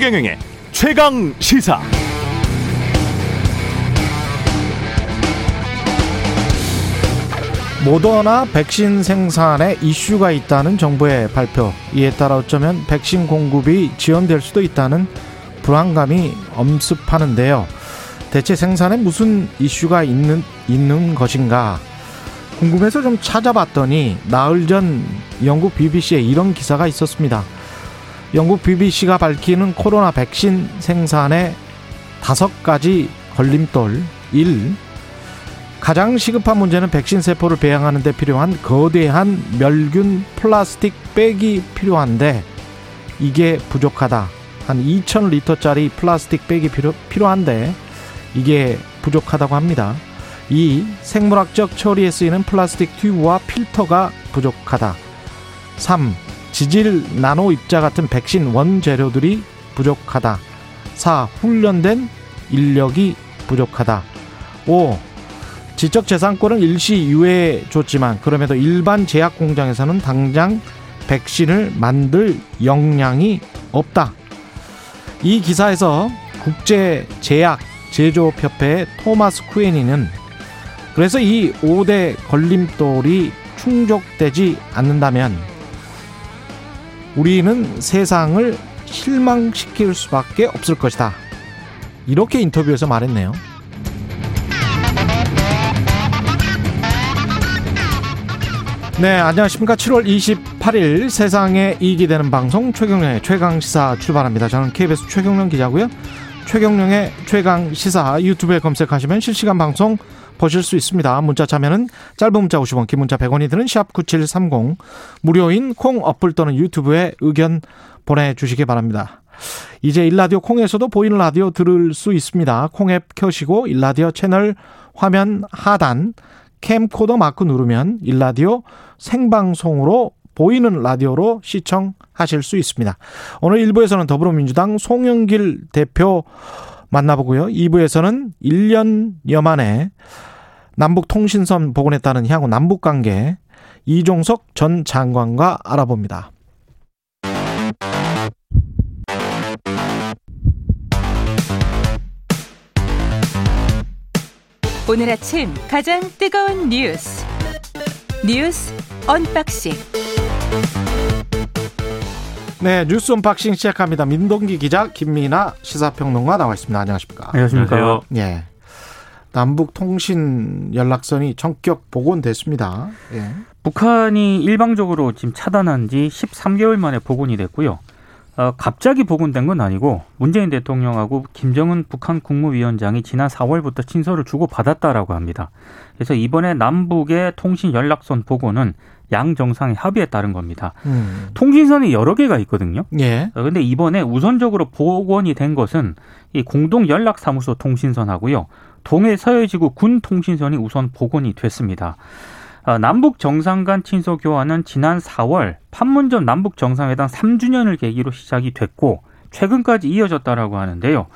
최경영의 최강 시사. 모더나 백신 생산에 이슈가 있다는 정부의 발표. 이에 따라 어쩌면 백신 공급이 지연될 수도 있다는 불안감이 엄습하는데요. 대체 생산에 무슨 이슈가 있는 있는 것인가? 궁금해서 좀 찾아봤더니 나흘 전 영국 BBC에 이런 기사가 있었습니다. 영국 BBC가 밝히는 코로나 백신 생산의 다섯 가지 걸림돌 1. 가장 시급한 문제는 백신 세포를 배양하는 데 필요한 거대한 멸균 플라스틱 백이 필요한데 이게 부족하다. 한 2,000리터짜리 플라스틱 백이 필요, 필요한데 이게 부족하다고 합니다. 2. 생물학적 처리에 쓰이는 플라스틱 튜브와 필터가 부족하다. 3. 지질 나노 입자 같은 백신 원재료들이 부족하다. 4. 훈련된 인력이 부족하다. 5. 지적 재산권을 일시 유예해 줬지만 그럼에도 일반 제약 공장에서는 당장 백신을 만들 역량이 없다. 이 기사에서 국제 제약 제조협회의 토마스 쿠에니는 그래서 이 5대 걸림돌이 충족되지 않는다면 우리는 세상을 실망시킬 수밖에 없을 것이다. 이렇게 인터뷰에서 말했네요. 네, 안녕하십니까. 7월 28일 세상에 이익이 되는 방송 최경령의 최강시사 출발합니다. 저는 KBS 최경령 기자고요. 최경령의 최강시사 유튜브에 검색하시면 실시간 방송 보실 수 있습니다. 문자 참여는 짧은 문자 50원, 긴 문자 100원이 드는 샵 9730 무료인 콩 어플 또는 유튜브에 의견 보내주시기 바랍니다. 이제 일라디오 콩에서도 보이는 라디오 들을 수 있습니다. 콩앱 켜시고 일라디오 채널 화면 하단 캠코더 마크 누르면 일라디오 생방송으로 보이는 라디오로 시청하실 수 있습니다. 오늘 1부에서는 더불어민주당 송영길 대표 만나보고요. 2부에서는 1년여 만에 남북 통신선 복원했다는 향후 남북 관계 이종석 전 장관과 알아봅니다. 오늘 아침 가장 뜨거운 뉴스 뉴스 언박싱 네 뉴스 언박싱 시작합니다. 민동기 기자 김민아 시사평론가 나와 있습니다. 안녕하십니까? 안녕하십니까? 예. 남북 통신 연락선이 전격 복원됐습니다. 예. 북한이 일방적으로 지금 차단한 지 13개월 만에 복원이 됐고요. 어, 갑자기 복원된 건 아니고 문재인 대통령하고 김정은 북한 국무위원장이 지난 4월부터 친서를 주고 받았다라고 합니다. 그래서 이번에 남북의 통신 연락선 복원은 양 정상의 합의에 따른 겁니다. 음. 통신선이 여러 개가 있거든요. 예. 그런데 이번에 우선적으로 복원이 된 것은 이 공동 연락 사무소 통신선하고요. 동해 서해지구 군 통신선이 우선 복원이 됐습니다. 어, 남북 정상 간 친서 교환은 지난 4월 판문점 남북 정상회담 3주년을 계기로 시작이 됐고 최근까지 이어졌다라고 하는데요.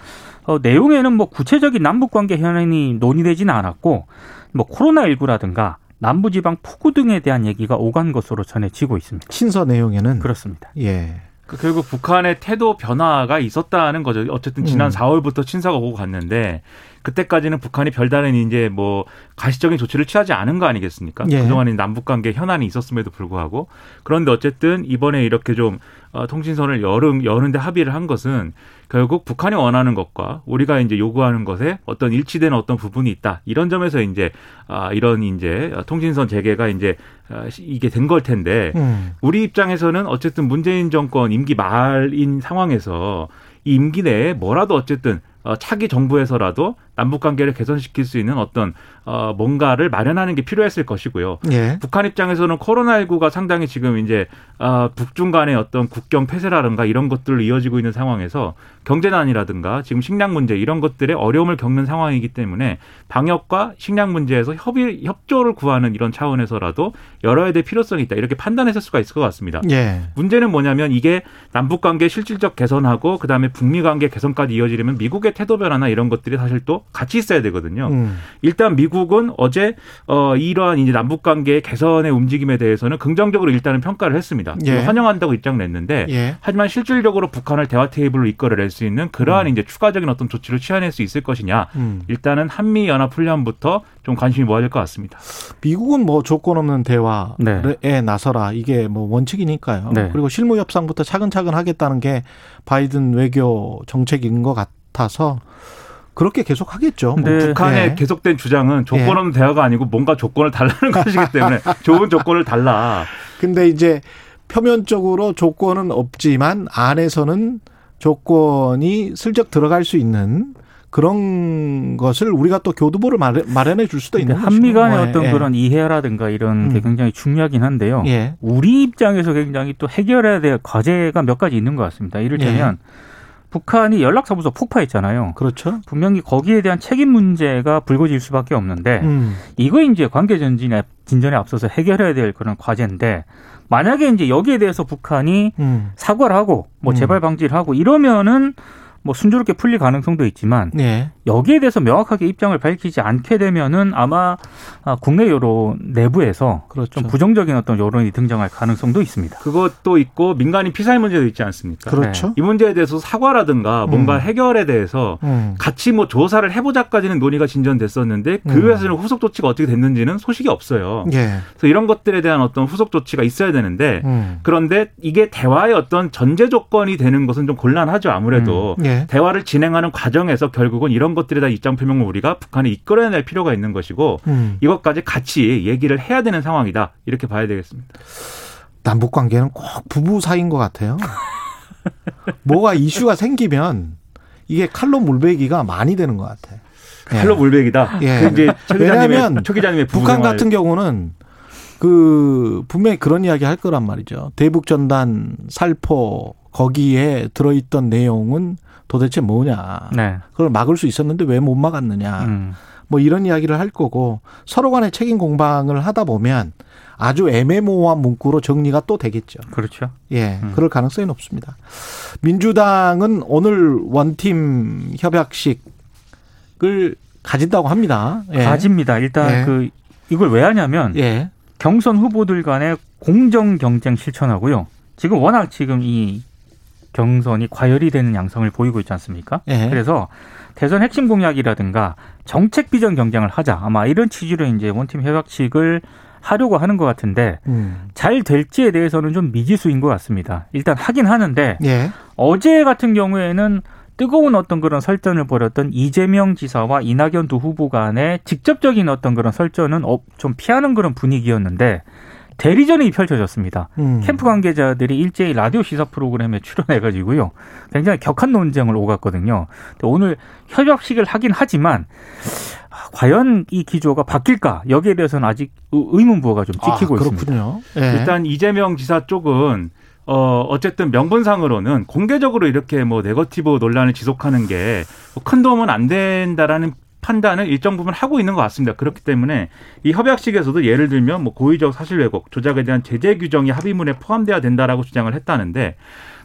어, 내용에는 뭐 구체적인 남북 관계 현안이 논의되지는 않았고 뭐 코로나 19라든가 남부지방 폭우 등에 대한 얘기가 오간 것으로 전해지고 있습니다. 친서 내용에는 그렇습니다. 예. 그 결국 북한의 태도 변화가 있었다는 거죠. 어쨌든 지난 음. 4월부터 친서가 오고 갔는데 그때까지는 북한이 별다른 이제 뭐 가시적인 조치를 취하지 않은 거 아니겠습니까? 예. 그동안 남북 관계 현안이 있었음에도 불구하고 그런데 어쨌든 이번에 이렇게 좀 어, 통신선을 여름 여는데 합의를 한 것은 결국 북한이 원하는 것과 우리가 이제 요구하는 것에 어떤 일치되는 어떤 부분이 있다 이런 점에서 이제 아 이런 이제 통신선 재개가 이제 아, 이게 된 걸 텐데 음. 우리 입장에서는 어쨌든 문재인 정권 임기 말인 상황에서 이 임기 내에 뭐라도 어쨌든 어, 차기 정부에서라도 남북 관계를 개선시킬 수 있는 어떤 어 뭔가를 마련하는 게 필요했을 것이고요. 예. 북한 입장에서는 코로나19가 상당히 지금 이제 어, 북중 간의 어떤 국경 폐쇄라든가 이런 것들로 이어지고 있는 상황에서 경제난이라든가 지금 식량 문제 이런 것들에 어려움을 겪는 상황이기 때문에 방역과 식량 문제에서 협의 협조를 구하는 이런 차원에서라도 열어야 될 필요성이 있다 이렇게 판단했을 수가 있을 것 같습니다. 예. 문제는 뭐냐면 이게 남북 관계 실질적 개선하고 그다음에 북미 관계 개선까지 이어지려면 미국의 태도 변화나 이런 것들이 사실 또 같이 있어야 되거든요. 음. 일단 미국은 어제 어 이러한 이제 남북 관계 개선의 움직임에 대해서는 긍정적으로 일단은 평가를 했습니다. 예. 환영한다고 입장을 냈는데 예. 하지만 실질적으로 북한을 대화 테이블로 이끌어 낼 수 있는 그러한 음. 이제 추가적인 어떤 조치를 취해낼 수 있을 것이냐. 음. 일단은 한미 연합 훈련부터 좀 관심이 모아질 것 같습니다. 미국은 뭐 조건 없는 대화에 네. 나서라 이게 뭐 원칙이니까요. 네. 그리고 실무 협상부터 차근차근 하겠다는 게 바이든 외교 정책인 것 같아서 그렇게 계속 하겠죠. 뭐 네. 북한의 예. 계속된 주장은 조건 없는 대화가 아니고 뭔가 조건을 달라는 것이기 때문에 좋은 조건을 달라. 근데 이제 표면적으로 조건은 없지만 안에서는 조건이 슬쩍 들어갈 수 있는 그런 것을 우리가 또 교두보를 마련- 마련해 줄 수도 있는 근데 한미. 간의 예, 어떤 예. 그런 이해라든가 이런 게 음. 굉장히 중요하긴 한데요. 예. 우리 입장에서 굉장히 또 해결해야 될 과제가 몇 가지 있는 것 같습니다. 이를테면 북한이 연락사무소 폭파했잖아요. 그렇죠. 분명히 거기에 대한 책임 문제가 불거질 수밖에 없는데 음. 이거 이제 관계 전진에 진전에 앞서서 해결해야 될 그런 과제인데 만약에 이제 여기에 대해서 북한이 음. 사과를 하고 뭐 음. 재발 방지를 하고 이러면은 뭐 순조롭게 풀릴 가능성도 있지만 예. 여기에 대해서 명확하게 입장을 밝히지 않게 되면은 아마 아, 국내 여론 내부에서 그렇죠. 좀 부정적인 어떤 여론이 등장할 가능성도 있습니다. 그것도 있고 민간인 피살 문제도 있지 않습니까? 그렇죠. 이 문제에 대해서 사과라든가 뭔가 음. 해결에 대해서 음. 같이 뭐 조사를 해보자까지는 논의가 진전됐었는데 그 음. 위에서는 후속 조치가 어떻게 됐는지는 소식이 없어요. 예. 그래서 이런 것들에 대한 어떤 후속 조치가 있어야 되는데 음. 그런데 이게 대화의 어떤 전제 조건이 되는 것은 좀 곤란하죠 아무래도 예. 대화를 진행하는 과정에서 결국은 이런 것들에 대한 입장 표명을 우리가 북한에 이끌어낼 필요가 있는 것이고 음. 이것까지 같이 얘기를 해야 되는 상황이다 이렇게 봐야 되겠습니다. 남북 관계는 꼭 부부 사이인 것 같아요. 뭐가 이슈가 생기면 이게 칼로 물베기가 많이 되는 것 같아. 예. 칼로 물백이다. 예. 그 이제 최 왜냐하면 기자님의 최 기자님의 부부 북한. 같은 경우는 그 분명히 그런 이야기 할 거란 말이죠. 대북 전단 살포 거기에 들어있던 내용은 도대체 뭐냐. 네. 그걸 막을 수 있었는데 왜 못 막았느냐. 음. 뭐 이런 이야기를 할 거고 서로 간의 책임 공방을 하다 보면 아주 애매모호한 문구로 정리가 또 되겠죠. 그렇죠. 예, 음. 그럴 가능성이 높습니다. 민주당은 오늘 원팀 협약식을 가진다고 합니다. 예. 가집니다. 일단 예. 그 이걸 왜 하냐면 예. 경선 후보들 간의 공정 경쟁 실천하고요. 지금 워낙 지금 이 경선이 과열이 되는 양상을 보이고 있지 않습니까? 예. 그래서 대선 핵심 공약이라든가 정책 비전 경쟁을 하자 아마 이런 취지로 이제 원팀 협약식을 하려고 하는 것 같은데 음. 잘 될지에 대해서는 좀 미지수인 것 같습니다. 일단 하긴 하는데 예. 어제 같은 경우에는 뜨거운 어떤 그런 설전을 벌였던 이재명 지사와 이낙연 두 후보 간의 직접적인 어떤 그런 설전은 어, 좀 피하는 그런 분위기였는데 대리전이 펼쳐졌습니다. 음. 캠프 관계자들이 일제히 라디오 시사 프로그램에 출연해가지고요. 굉장히 격한 논쟁을 오갔거든요. 오늘 협약식을 하긴 하지만 아, 과연 이 기조가 바뀔까 여기에 대해서는 아직 의- 의문부호가 좀 찍히고 아, 있습니다. 그렇군요. 예. 일단 이재명 지사 쪽은 어 어쨌든 명분상으로는 공개적으로 이렇게 뭐 네거티브 논란을 지속하는 게 큰 도움은 안 된다라는 판단을 일정 부분 하고 있는 것 같습니다. 그렇기 때문에 이 협약식에서도 예를 들면 뭐 고의적 사실 왜곡, 조작에 대한 제재 규정이 합의문에 포함돼야 된다라고 주장을 했다는데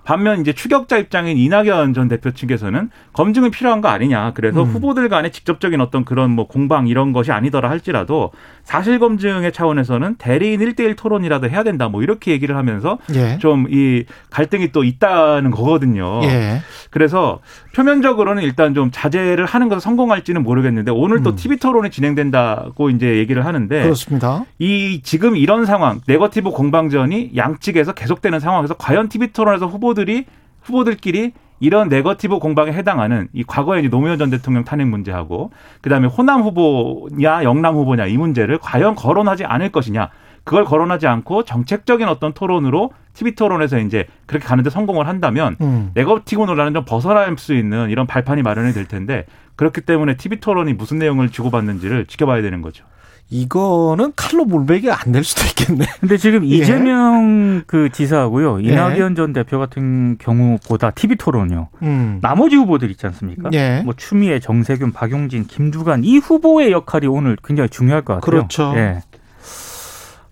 반면 이제 추격자 입장인 이낙연 전 대표 측에서는 검증은 필요한 거 아니냐. 그래서 음. 후보들 간의 직접적인 어떤 그런 뭐 공방 이런 것이 아니더라 할지라도 사실 검증의 차원에서는 대리인 1대1 토론이라도 해야 된다. 뭐 이렇게 얘기를 하면서 예. 좀이 갈등이 또 있다는 거거든요. 예. 그래서 표면적으로는 일단 좀 자제를 하는 것에 성공할지는 모르겠는데 오늘 또 음. TV 토론이 진행된다고 이제 얘기를 하는데 그렇습니다. 이 지금 이런 상황 네거티브 공방전이 양측에서 계속되는 상황에서 과연 TV 토론에서 후보 들이 후보들끼리 이런 네거티브 공방에 해당하는 이 과거에 이제 노무현 전 대통령 탄핵 문제하고 그다음에 호남 후보냐 영남 후보냐 이 문제를 과연 거론하지 않을 것이냐 그걸 거론하지 않고 정책적인 어떤 토론으로 TV 토론에서 이제 그렇게 가는데 성공을 한다면 음. 네거티브 논란은 좀 벗어날 수 있는 이런 발판이 마련이 될 텐데 그렇기 때문에 TV 토론이 무슨 내용을 주고받는지를 지켜봐야 되는 거죠. 이거는 칼로 물베기가 안될 수도 있겠네. 근데 지금 예. 이재명 그 지사하고요. 예. 이낙연 전 대표 같은 경우보다 TV 토론요. 음. 나머지 후보들 있지 않습니까? 예. 뭐 추미애, 정세균, 박용진, 김두관 이 후보의 역할이 오늘 굉장히 중요할 것 같아요. 그렇죠. 예.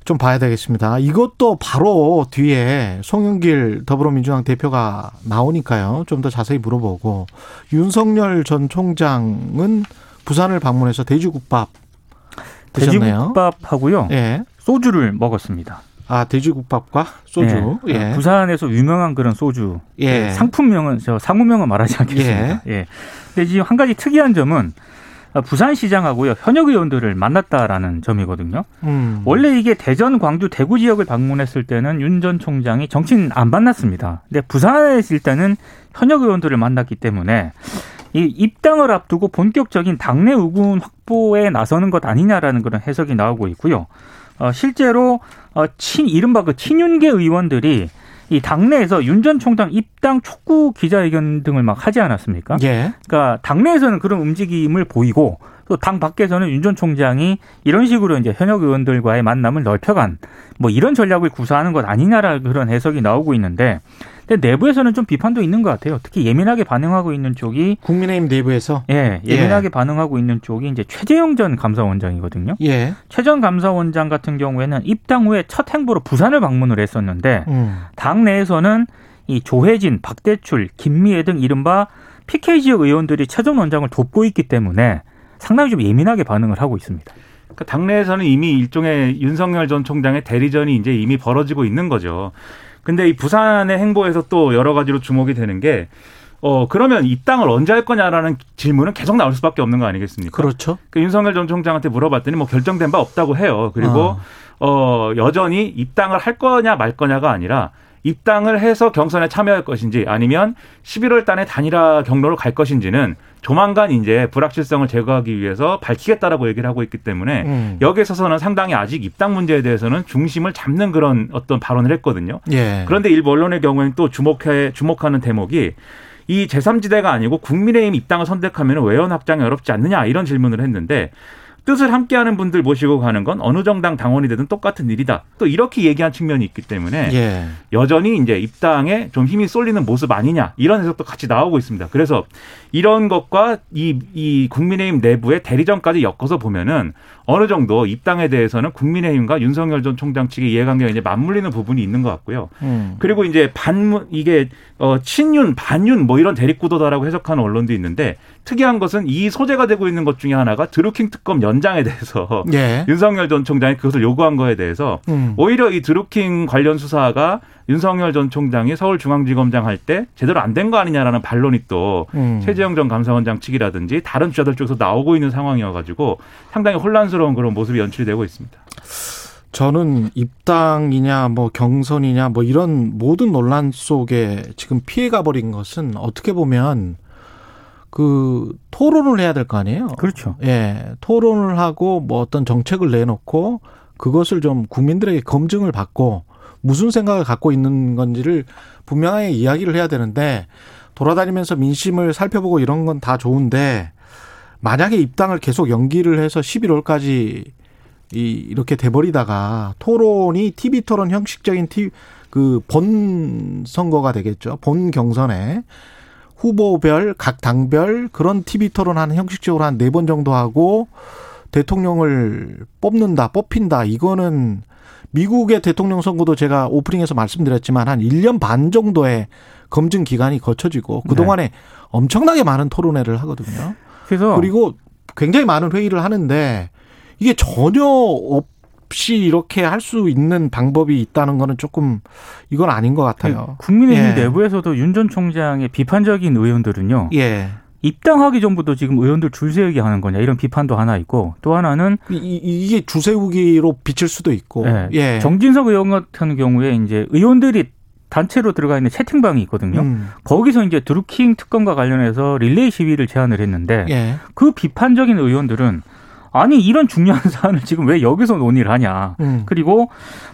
좀 봐야 되겠습니다. 이것도 바로 뒤에 송영길 더불어민주당 대표가 나오니까요. 좀 더 자세히 물어보고 윤석열 전 총장은 부산을 방문해서 돼지국밥 드셨네요. 돼지국밥하고요. 예. 소주를 먹었습니다. 아 돼지국밥과 소주. 예. 예. 부산에서 유명한 그런 소주. 예. 상품명은 저 상호명은 말하지 않겠습니다. 예. 근데 지금 한 가지 특이한 점은 부산시장하고요 현역 의원들을 만났다라는 점이거든요. 음. 원래 이게 대전, 광주, 대구 지역을 방문했을 때는 윤 전 총장이 정치인 안 만났습니다. 근데 부산에 있을 때는 현역 의원들을 만났기 때문에 이 입당을 앞두고 본격적인 당내 우군 확보에 나서는 것 아니냐라는 그런 해석이 나오고 있고요. 어, 실제로 어, 친 이른바 그 친윤계 의원들이 이 당내에서 윤 전 총장 입당 촉구 기자회견 등을 막 하지 않았습니까? 예. 그러니까 당내에서는 그런 움직임을 보이고 또 당 밖에서는 윤 전 총장이 이런 식으로 이제 현역 의원들과의 만남을 넓혀간 뭐 이런 전략을 구사하는 것 아니냐라는 그런 해석이 나오고 있는데 근데 내부에서는 좀 비판도 있는 것 같아요. 특히 예민하게 반응하고 있는 쪽이 국민의힘 내부에서 예, 예민하게 반응하고 있는 쪽이 이제 최재형 전 감사원장이거든요. 예. 최전 감사원장 같은 경우에는 입당 후에 첫 행보로 부산을 방문을 했었는데 음. 당 내에서는 이 조혜진, 박대출, 김미애 등 이른바 PK 지역 의원들이 최전 원장을 돕고 있기 때문에 상당히 좀 예민하게 반응을 하고 있습니다. 그러니까 당내에서는 이미 일종의 윤석열 전 총장의 대리전이 이제 이미 벌어지고 있는 거죠. 근데 이 부산의 행보에서 또 여러 가지로 주목이 되는 게 어, 그러면 입당을 언제 할 거냐라는 질문은 계속 나올 수밖에 없는 거 아니겠습니까? 그렇죠. 그 윤석열 전 총장한테 물어봤더니 뭐 결정된 바 없다고 해요. 그리고 아. 어, 여전히 입당을 할 거냐 말 거냐가 아니라 입당을 해서 경선에 참여할 것인지 아니면 11월 달에 단일화 경로로 갈 것인지는 조만간 이제 불확실성을 제거하기 위해서 밝히겠다라고 얘기를 하고 있기 때문에 음. 여기에 있어서는 상당히 아직 입당 문제에 대해서는 중심을 잡는 그런 어떤 발언을 했거든요. 예. 그런데 일부 언론의 경우에는 또 주목해 주목하는 대목이 이 제3지대가 아니고 국민의힘 입당을 선택하면 외연 확장이 어렵지 않느냐 이런 질문을 했는데 뜻을 함께하는 분들 모시고 가는 건 어느 정당 당원이 되든 똑같은 일이다. 또 이렇게 얘기한 측면이 있기 때문에 예. 여전히 이제 입당에 좀 힘이 쏠리는 모습 아니냐 이런 해석도 같이 나오고 있습니다. 그래서 이런 것과 이, 이 국민의힘 내부의 대리전까지 엮어서 보면은 어느 정도 입당에 대해서는 국민의힘과 윤석열 전 총장 측의 이해관계가 이제 맞물리는 부분이 있는 것 같고요. 음. 그리고 이제 반문 이게 어 친윤 반윤 뭐 이런 대립구도다라고 해석하는 언론도 있는데 특이한 것은 이 소재가 되고 있는 것 중에 하나가 드루킹 특검 연장에 대해서 예. 윤석열 전 총장이 그것을 요구한 거에 대해서 음. 오히려 이 드루킹 관련 수사가 윤석열 전 총장이 서울중앙지검장 할 때 제대로 안 된 거 아니냐라는 반론이 또 음. 최재형 전 감사원장 측이라든지 다른 주자들 쪽에서 나오고 있는 상황이어가지고 상당히 혼란스러운 그런 모습이 연출되고 있습니다. 저는 입당이냐 뭐 경선이냐 뭐 이런 모든 논란 속에 지금 피해가 버린 것은 어떻게 보면 그 토론을 해야 될 거 아니에요. 그렇죠. 예, 토론을 하고 뭐 어떤 정책을 내놓고 그것을 좀 국민들에게 검증을 받고 무슨 생각을 갖고 있는 건지를 분명하게 이야기를 해야 되는데 돌아다니면서 민심을 살펴보고 이런 건 다 좋은데 만약에 입당을 계속 연기를 해서 11월까지 이 이렇게 돼버리다가 토론이 TV 토론 형식적인 그본 선거가 되겠죠. 본 경선에 후보별 각 당별 그런 TV 토론하는 형식적으로 한 네 번 정도 하고 대통령을 뽑는다, 뽑힌다. 이거는 미국의 대통령 선거도 제가 오프닝에서 말씀드렸지만 한 1년 반 정도의 검증 기간이 거쳐지고 그동안에 엄청나게 많은 토론회를 하거든요. 그래서 그리고 굉장히 많은 회의를 하는데 이게 전혀 없이 이렇게 할 수 있는 방법이 있다는 거는 조금 이건 아닌 것 같아요. 국민의힘 예. 내부에서도 윤 전 총장의 비판적인 의원들은요. 예. 입당하기 전부터 지금 의원들 줄 세우기 하는 거냐 이런 비판도 하나 있고 또 하나는 이, 이- 이게 주세우기로 비칠 수도 있고. 예, 예. 정진석 의원 같은 경우에 이제 의원들이 단체로 들어가 있는 채팅방이 있거든요. 음. 거기서 이제 드루킹 특검과 관련해서 릴레이 시위를 제안을 했는데 예. 그 비판적인 의원들은 아니 이런 중요한 사안을 지금 왜 여기서 논의를 하냐. 음. 그리고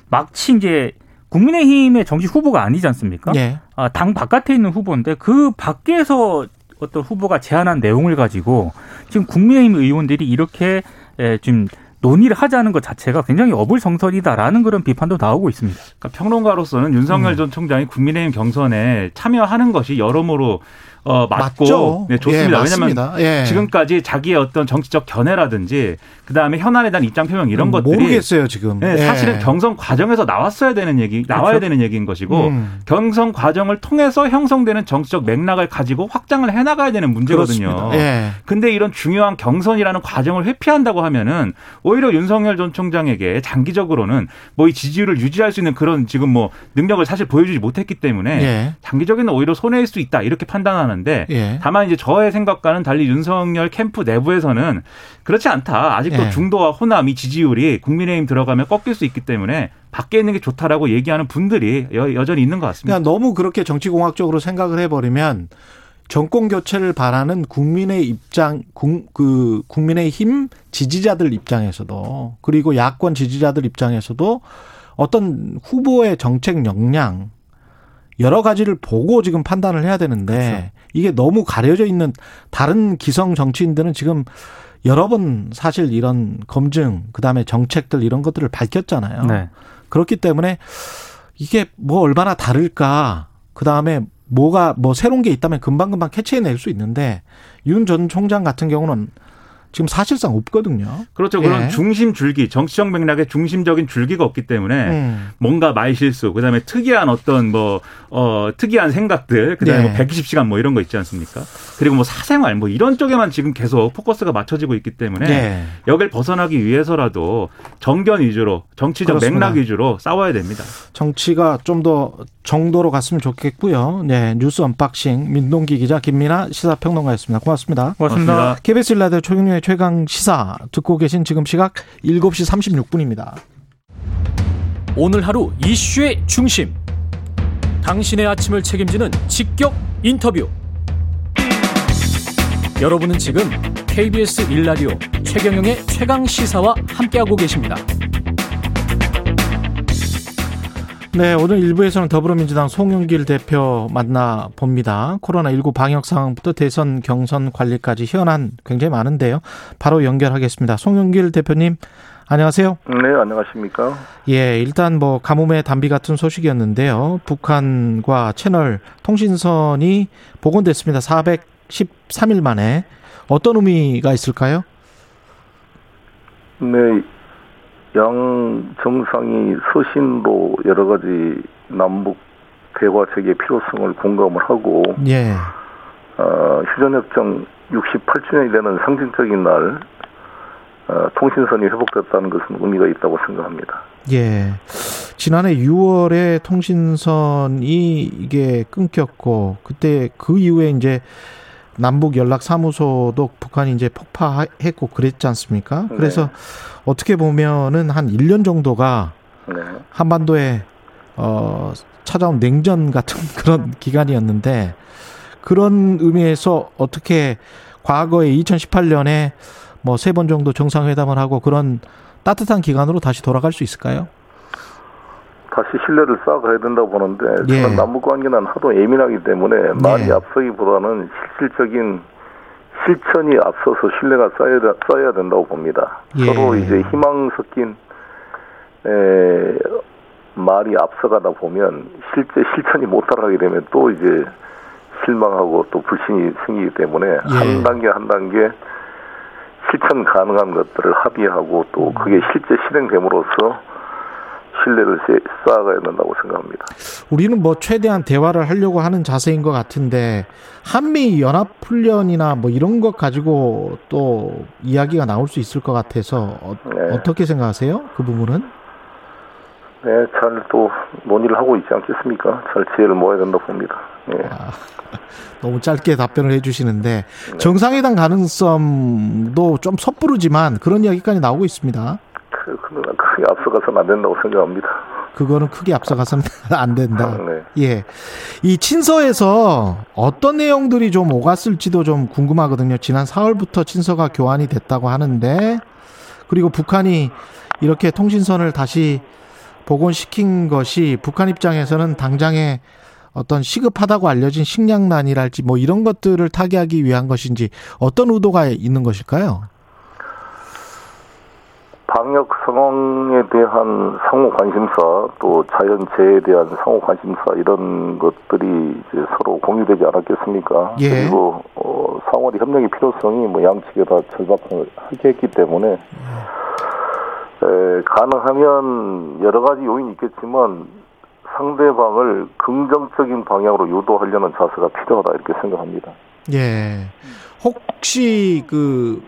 마치 이제 국민의힘의 정치 후보가 아니지 않습니까? 예. 아, 당 바깥에 있는 후보인데 그 밖에서 어떤 후보가 제안한 내용을 가지고 지금 국민의힘 의원들이 이렇게 에, 지금 논의를 하자는 것 자체가 굉장히 어불성설이다라는 그런 비판도 나오고 있습니다. 그러니까 평론가로서는 윤석열 전 총장이 국민의힘 경선에 참여하는 것이 여러모로 어, 맞고 맞죠. 네, 좋습니다. 예, 왜냐하면. 예. 지금까지 자기의 어떤 정치적 견해라든지 그다음에 현안에 대한 입장 표명 이런 음, 것들이 모르겠어요 지금. 네, 예. 사실은 경선 과정에서 나왔어야 되는 얘기, 나와야 그렇죠. 되는 얘기인 것이고 음. 경선 과정을 통해서 형성되는 정치적 맥락을 가지고 확장을 해 나가야 되는 문제거든요. 예. 근데 이런 중요한 경선이라는 과정을 회피한다고 하면은 오히려 윤석열 전 총장에게 장기적으로는 뭐 이 지지율을 유지할 수 있는 그런 지금 뭐 능력을 사실 보여주지 못했기 때문에 예. 장기적인 오히려 손해일 수 있다 이렇게 판단하는데 예. 다만 이제 저의 생각과는 달리 윤석열 캠프 내부에서는 그렇지 않다. 아직도 예. 중도와 호남 이 지지율이 국민의힘 들어가면 꺾일 수 있기 때문에 밖에 있는 게 좋다라고 얘기하는 분들이 여, 여전히 있는 것 같습니다. 그러니까 너무 그렇게 정치공학적으로 생각을 해버리면 정권 교체를 바라는 국민의 입장, 국, 그 국민의 힘 지지자들 입장에서도 그리고 야권 지지자들 입장에서도 어떤 후보의 정책 역량 여러 가지를 보고 지금 판단을 해야 되는데 그렇죠. 이게 너무 가려져 있는 다른 기성 정치인들은 지금 여러 번 사실 이런 검증 그다음에 정책들 이런 것들을 밝혔잖아요. 네. 그렇기 때문에 이게 뭐 얼마나 다를까. 그 다음에 뭐가 뭐 새로운 게 있다면 금방금방 캐치해낼 수 있는데 윤 전 총장 같은 경우는 지금 사실상 없거든요. 그렇죠. 예. 그런 중심 줄기, 정치적 맥락의 중심적인 줄기가 없기 때문에 음. 뭔가 말실수, 그다음에 특이한 어떤 뭐 어, 특이한 생각들, 그다음에 네. 뭐 120시간 뭐 이런 거 있지 않습니까? 그리고 뭐 사생활 뭐 이런 쪽에만 지금 계속 포커스가 맞춰지고 있기 때문에 네. 여길 벗어나기 위해서라도 정견 위주로 정치적 그렇습니다. 맥락 위주로 싸워야 됩니다. 정치가 좀 더 정도로 갔으면 좋겠고요. 네. 뉴스 언박싱 민동기 기자 김민아 시사평론가였습니다. 고맙습니다. 고맙습니다. 고맙습니다. KBS 일라디오 최경영의 최강 시사 듣고 계신 지금 시각 7시 36분입니다. 오늘 하루 이슈의 중심. 당신의 아침을 책임지는 직격 인터뷰. 여러분은 지금 KBS 일라디오 최경영의 최강 시사와 함께하고 계십니다. 네, 오늘 일부에서는 더불어민주당 송영길 대표 만나 봅니다. 코로나19 방역 상황부터 대선 경선 관리까지 현안 굉장히 많은데요. 바로 연결하겠습니다. 송영길 대표님, 안녕하세요. 네, 안녕하십니까. 예, 일단 뭐 가뭄의 단비 같은 소식이었는데요. 북한과 채널 통신선이 복원됐습니다. 413일 만에 어떤 의미가 있을까요? 네, 양 정상이 서신으로 여러 가지 남북 대화 체계의 필요성을 공감을 하고, 예. 어, 휴전협정 68주년이 되는 상징적인 날, 어, 통신선이 회복됐다는 것은 의미가 있다고 생각합니다. 예. 지난해 6월에 통신선이 이게 끊겼고 그때 그 이후에 이제 남북 연락 사무소도 북한이 이제 폭파했고 그랬지 않습니까? 네. 그래서 어떻게 보면은 한 1년 정도가 네. 한반도에 어 찾아온 냉전 같은 그런 기간이었는데 그런 의미에서 어떻게 과거에 2018년에 뭐 세 번 정도 정상회담을 하고 그런 따뜻한 기간으로 다시 돌아갈 수 있을까요? 다시 신뢰를 쌓아가야 된다고 보는데, 예. 저는 남북 관계는 하도 예민하기 때문에 말이 예. 앞서기보다는 실질적인 실천이 앞서서 신뢰가 쌓여야, 쌓여야 된다고 봅니다. 예. 서로 이제 희망 섞인 에, 말이 앞서가다 보면 실제 실천이 못 따라가게 되면 또 이제 실망하고 또 불신이 생기기 때문에 예. 한 단계 한 단계 실천 가능한 것들을 합의하고 또 그게 실제 실행됨으로써 신뢰를 세- 쌓아가야 된다고 생각합니다. 우리는 뭐 최대한 대화를 하려고 하는 자세인 것 같은데 한미 연합 훈련이나 뭐 이런 것 가지고 또 이야기가 나올 수 있을 것 같아서 어, 네. 떻게 생각하세요? 그 부분은? 네, 잘 또 논의를 하고 있지 않겠습니까? 잘 지혜를 모아야 된다고 봅니다. 예. 아, 너무 짧게 답변을 해주시는데 정상회담 가능성도 좀 섣부르지만 그런 이야기까지 나오고 있습니다. 그, 그는 크게 앞서가서는 안 된다고 생각합니다. 그거는 크게 앞서가서는 안 된다. 네. 예. 이 친서에서 어떤 내용들이 좀 오갔을지도 좀 궁금하거든요. 지난 4월부터 친서가 교환이 됐다고 하는데, 그리고 북한이 이렇게 통신선을 다시 복원시킨 것이 북한 입장에서는 당장에 어떤 시급하다고 알려진 식량난이랄지 뭐 이런 것들을 타개하기 위한 것인지 어떤 의도가 있는 것일까요? 방역 상황에 대한 상호 관심사 또 자연재해에 대한 상호 관심사 이런 것들이 이제 서로 공유되지 않았겠습니까? 예. 그리고 어, 상호의 협력의 필요성이 뭐 양측에 다 절박하게 했기 때문에 에, 가능하면 여러 가지 요인이 있겠지만 상대방을 긍정적인 방향으로 유도하려는 자세가 필요하다 이렇게 생각합니다. 예. 혹시 그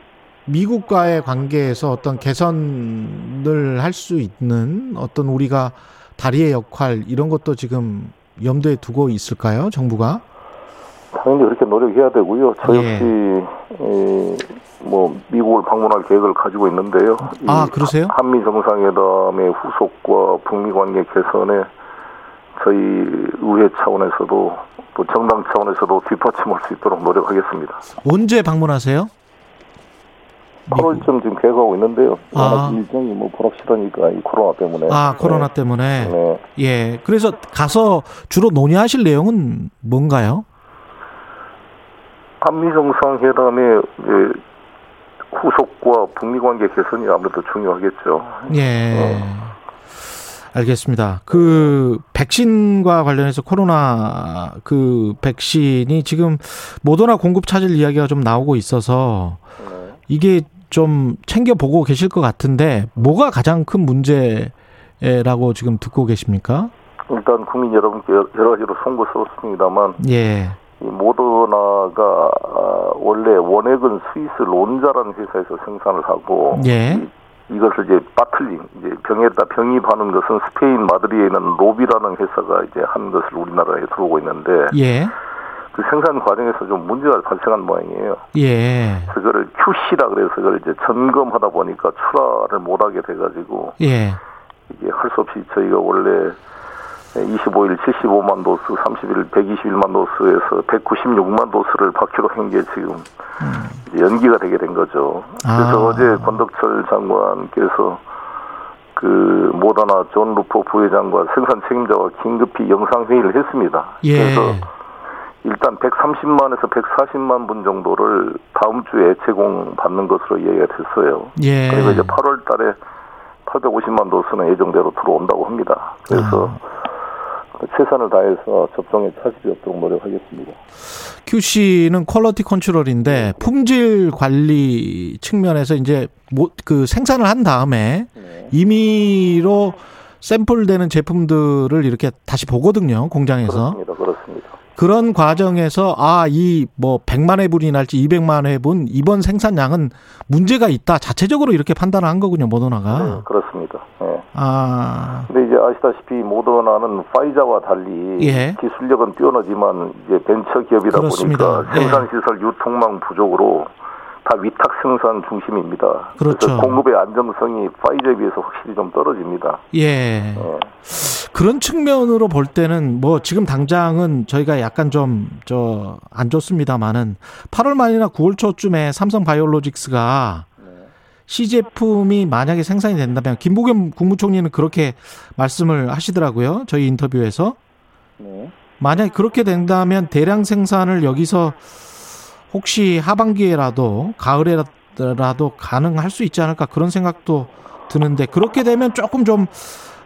미국과의 관계에서 어떤 개선을 할 수 있는 어떤 우리가 다리의 역할 이런 것도 지금 염두에 두고 있을까요, 정부가? 당연히 그렇게 노력해야 되고요. 저 예. 역시 에, 뭐 미국을 방문할 계획을 가지고 있는데요. 이 아, 그러세요? 한미 정상회담의 후속과 북미 관계 개선에 저희 의회 차원에서도 또 정당 차원에서도 뒷받침할 수 있도록 노력하겠습니다. 언제 방문하세요? 미국. 8월쯤 지금 계획하고 있는데요. 아. 일정이 뭐 불확실하니까 이 코로나 때문에. 아, 코로나 네. 때문에. 네. 예. 그래서 가서 주로 논의하실 내용은 뭔가요? 한미 정상회담의 이제 후속과 북미 관계 개선이 아무래도 중요하겠죠. 예. 알겠습니다. 그 백신과 관련해서 코로나 그 백신이 지금 모더나 공급 차질 이야기가 좀 나오고 있어서 네. 이게 좀 챙겨 보고 계실 것 같은데 뭐가 가장 큰 문제라고 지금 듣고 계십니까? 일단 국민 여러분께 여러 가지로 송구스럽습니다만 예. 이 모더나가 아, 원래 원액은 스위스 론자라는 회사에서 생산을 하고 예. 이, 이것을 이제 바틀링 이제 병에다 병입하는 것은 스페인 마드리에 있는 로비라는 회사가 이제 하는 것을 우리나라에 들어오고 있는데 예. 그 생산 과정에서 좀 문제가 발생한 모양이에요. 예. 그걸 QC라 그래서 그걸 이제 점검하다 보니까 출하를 못하게 돼가지고 예. 이게 할 수 없이 저희가 원래 25일 75만 dose, 30일 121만 dose에서 196만 dose를 받기로 한 게 지금 이제 연기가 되게 된 거죠. 그래서 아. 어제 권덕철 장관께서 그 모더나 존 루퍼 부회장과 생산 책임자와 긴급히 영상 회의를 했습니다. 예. 그래서 일단 130만에서 140만 분 정도를 다음 주에 제공 받는 것으로 이야기가 됐어요. 예. 그리고 이제 8월 달에 850만 도스는 예정대로 들어온다고 합니다. 그래서 최선을 다해서 접종에 차질이 없도록 노력하겠습니다. QC는 퀄러티 컨트롤인데 품질 관리 측면에서 이제 뭐그 생산을 한 다음에 네. 임의로 샘플되는 제품들을 이렇게 다시 보거든요 공장에서 그렇습니다. 그렇습니다. 그런 과정에서 아 이 뭐 100만 회분이 날지 200만 회분 이번 생산량은 문제가 있다 자체적으로 이렇게 판단을 한 거군요 네, 모더나가 그렇습니다. 네. 아 근데 이제 아시다시피 모더나는 파이자와 달리 예. 기술력은 뛰어나지만 이제 벤처 기업이다 그렇습니다. 보니까 생산 시설 유통망 부족으로 다 위탁 생산 중심입니다. 그렇죠. 공급의 안정성이 파이자에 비해서 확실히 좀 떨어집니다. 예. 네. 그런 측면으로 볼 때는 뭐 지금 당장은 저희가 약간 좀 저 안 좋습니다만은 8월 말이나 9월 초쯤에 삼성 바이오로직스가 시 제품이 만약에 생산이 된다면 김부겸 국무총리는 그렇게 말씀을 하시더라고요. 저희 인터뷰에서 네. 만약에 그렇게 된다면 대량 생산을 여기서 혹시 하반기에라도 가을에라도 가능할 수 있지 않을까 그런 생각도 드는데 그렇게 되면 조금 좀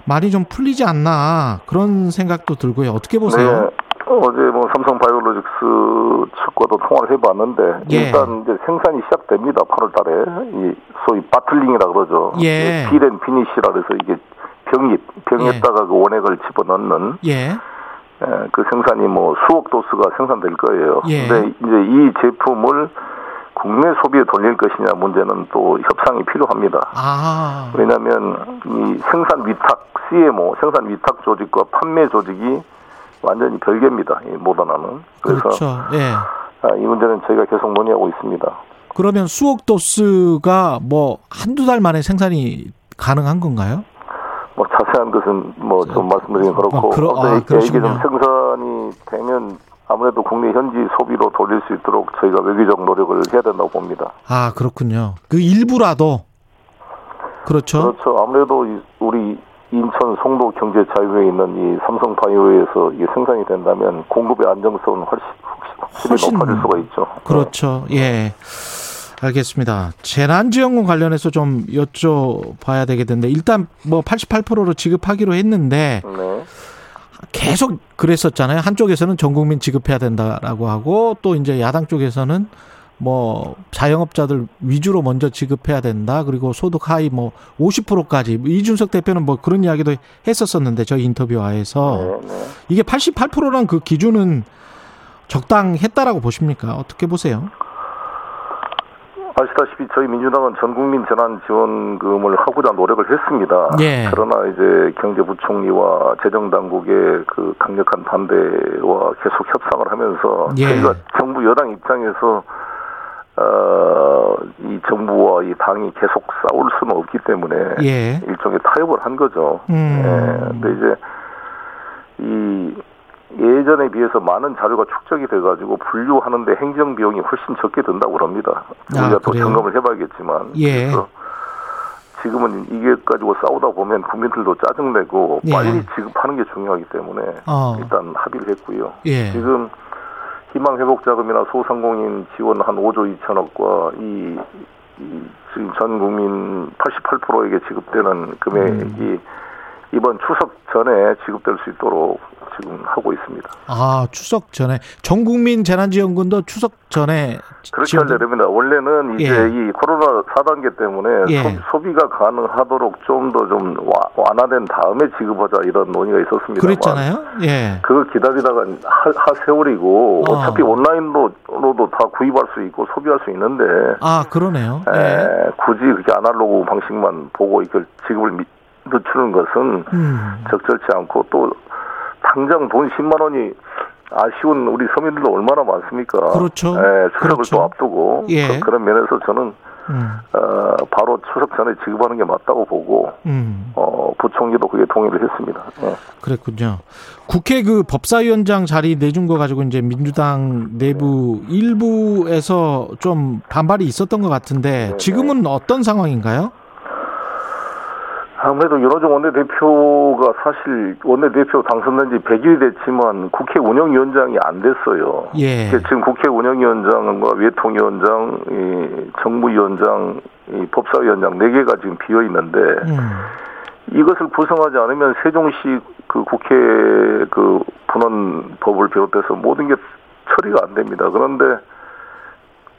많이 좀 풀리지 않나 그런 생각도 들고요. 어떻게 보세요? 네. 어제 뭐 삼성 바이오로직스 측과도 통화를 해봤는데 예. 일단 이제 생산이 시작됩니다. 8월달에 이 소위 bottling이라 그러죠. 예. fill and finish라 그래서 이게 병입 병에다가 그 원액을 집어넣는 예. 에, 그 생산이 뭐 수억 dose가 생산될 거예요. 예. 근데 이제 이 제품을 국내 소비에 돌릴 것이냐 문제는 또 협상이 필요합니다. 아. 왜냐하면 이 생산 위탁 CMO 생산 위탁 조직과 판매 조직이 완전히 별개입니다. 이 모더나는 그래서 그렇죠. 예. 아, 이 문제는 저희가 계속 논의하고 있습니다. 그러면 수억 도스가 뭐 한두 달 만에 생산이 가능한 건가요? 뭐 자세한 것은 뭐 좀 말씀드리긴 그렇고 아, 그러- 아, 이게 좀. 생산이 되면 아무래도 국내 현지 소비로 돌릴 수 있도록 저희가 외교적 노력을 해야 된다고 봅니다. 아, 그렇군요. 그 일부라도 그렇죠. 그렇죠. 아무래도 이- 우리 인천 송도 경제 자유에 있는 이 삼성 바이오에서 이게 생산이 된다면 공급의 안정성은 훨씬 훨씬 높아질 수가 있죠. 그렇죠. 예. 알겠습니다. 재난지원금 관련해서 좀 여쭤봐야 되겠는데 일단 뭐 88%로 지급하기로 했는데 네. 계속 그랬었잖아요. 한쪽에서는 전 국민 지급해야 된다라고 하고 또 이제 야당 쪽에서는 뭐 자영업자들 위주로 먼저 지급해야 된다. 그리고 소득 하위 뭐 50%까지 이준석 대표는 뭐 그런 이야기도 했었었는데 저희 인터뷰화에서 네, 네. 이게 88%란 그 기준은 적당했다라고 보십니까? 어떻게 보세요? 아시다시피 저희 민주당은 전 국민 재난 지원금을 하고자 노력을 했습니다. 예. 그러나 이제 경제부총리와 재정당국의 그 강력한 반대와 계속 협상을 하면서 예. 저희가 정부 여당 입장에서 어, 이 정부와 이 당이 계속 싸울 수는 없기 때문에 예. 일종의 타협을 한 거죠. 음. 예. 근데 이제 이 예전에 비해서 많은 자료가 축적이 돼가지고 분류하는데 행정 비용이 훨씬 적게 든다고 합니다. 아, 우리가 또 그래요? 점검을 해봐야겠지만 예. 지금은 이게 가지고 싸우다 보면 국민들도 짜증내고 예. 빨리 지급하는 게 중요하기 때문에 어. 일단 합의를 했고요. 예. 지금 희망 회복 자금이나 소상공인 지원 한 5조 2천억과 이, 이 지금 전 국민 88%에게 지급되는 금액이 음. 이번 추석 전에 지급될 수 있도록 지금 하고 있습니다. 아, 추석 전에 전 국민 재난지원금도 추석 전에 그렇게 지원도- 하려면 원래는 이제 예. 이 코로나 4단계 때문에 예. 소, 비가 가능하도록 좀더좀 완화된 다음에 지급하자 이런 논의가 있었습니다. 그랬잖아요. 예. 그거 기다리다가 하, 하 세월이고 어. 어차피 온라인로도 다 구입할 수 있고 소비할 수 있는데 아, 그러네요. 예. 에, 굳이 그렇게 아날로그 방식만 보고 이걸 지급을 미- 늦추는 것은 음. 적절치 않고 또 당장 돈 10만 원이 아쉬운 우리 서민들도 얼마나 많습니까? 그렇죠. 예, 추석을 그렇죠. 또 앞두고 예. 그, 런 면에서 저는 음. 어, 바로 추석 전에 지급하는 게 맞다고 보고 음. 어, 부총리도 그게 동의를 했습니다. 예. 그랬군요. 국회 그 법사위원장 자리 내준 거 가지고 이제 민주당 내부 일부에서 좀 반발이 있었던 것 같은데 지금은 어떤 상황인가요? 아무래도 윤호중 원내대표가 사실 원내대표 당선된 지 100일이 됐지만 국회 운영위원장이 안 됐어요. 예. 지금 국회 운영위원장과 외통위원장, 이 정무위원장, 이 법사위원장 4개가 지금 비어 있는데 음. 이것을 구성하지 않으면 세종시 그 국회 그 분원법을 비롯해서 모든 게 처리가 안 됩니다. 그런데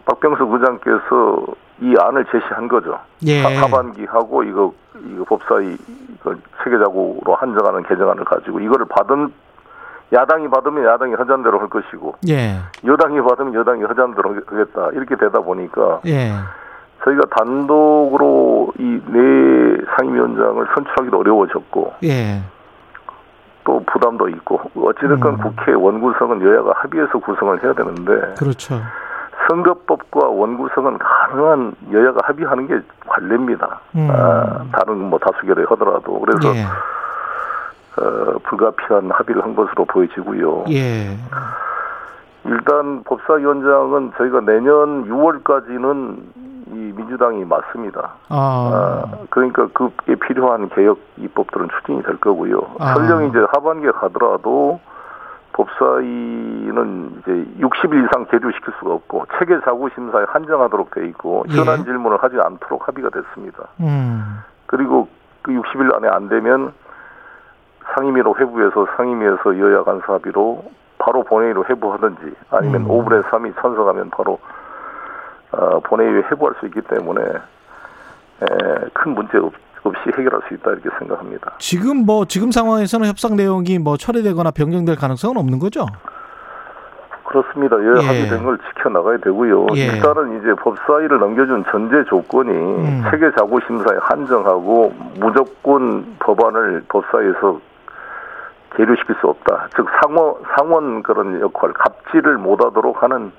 박병수 부장께서 이 안을 제시한 거죠. 예. 하- 하반기하고 이거 이거 법사위 그 체계자구로 한정하는 개정안을 가지고 이거를 받은 야당이 받으면 야당이 하자는 대로 할 것이고 예. 여당이 받으면 여당이 하자는 대로 하겠다 이렇게 되다 보니까 예. 저희가 단독으로 이 네 상임위원장을 선출하기도 어려워졌고 예. 또 부담도 있고 어찌됐건 음. 국회 원구성은 여야가 합의해서 구성을 해야 되는데 그렇죠. 선거법과 원구성은 가능한 여야가 합의하는 게 관례입니다. 음. 아, 다른 뭐 다수결에 하더라도 그래서 예. 어, 불가피한 합의를 한 것으로 보여지고요. 예. 일단 법사위원장은 저희가 내년 6월까지는 이 민주당이 맞습니다. 아. 아, 그러니까 그에 필요한 개혁 입법들은 추진이 될 거고요. 아. 설령 이제 하반기에 가더라도 법사위는 이제 60일 이상 계류시킬 수가 없고 체계 사고 심사에 한정하도록 돼 있고 예. 현안 질문을 하지 않도록 합의가 됐습니다. 음. 그리고 그 60일 안에 안 되면 상임위로 회부해서 상임위에서 여야 간사 합의로 바로 본회의로 회부하든지 아니면 음. 5분의 3이 찬성하면 바로 어, 본회의에 회부할 수 있기 때문에 에, 큰 문제 없, 없이 해결할 수 있다 이렇게 생각합니다. 지금 뭐 지금 상황에서는 협상 내용이 뭐 철회되거나 변경될 가능성은 없는 거죠? 그렇습니다. 여야 예. 합의된 걸 지켜나가야 되고요. 예. 일단은 이제 법사위를 넘겨준 전제 조건이 음. 체계 자구 심사에 한정하고 무조건 법안을 법사위에서 계류시킬 수 없다. 즉 상원 상원 그런 역할 갑질을 못하도록 하는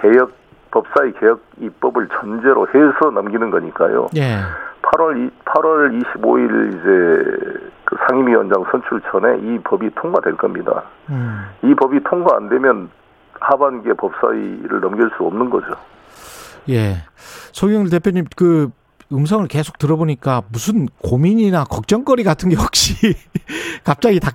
개혁 법사위 개혁 입법을 전제로 해서 넘기는 거니까요. 예. 8월 이, 8월 25일 이제 그 상임위원장 선출 전에 이 법이 통과될 겁니다. 음. 이 법이 통과 안 되면 하반기에 법사위를 넘길 수 없는 거죠. 예. 송영일 대표님 그 음성을 계속 들어보니까 무슨 고민이나 걱정거리 같은 게 혹시 갑자기 다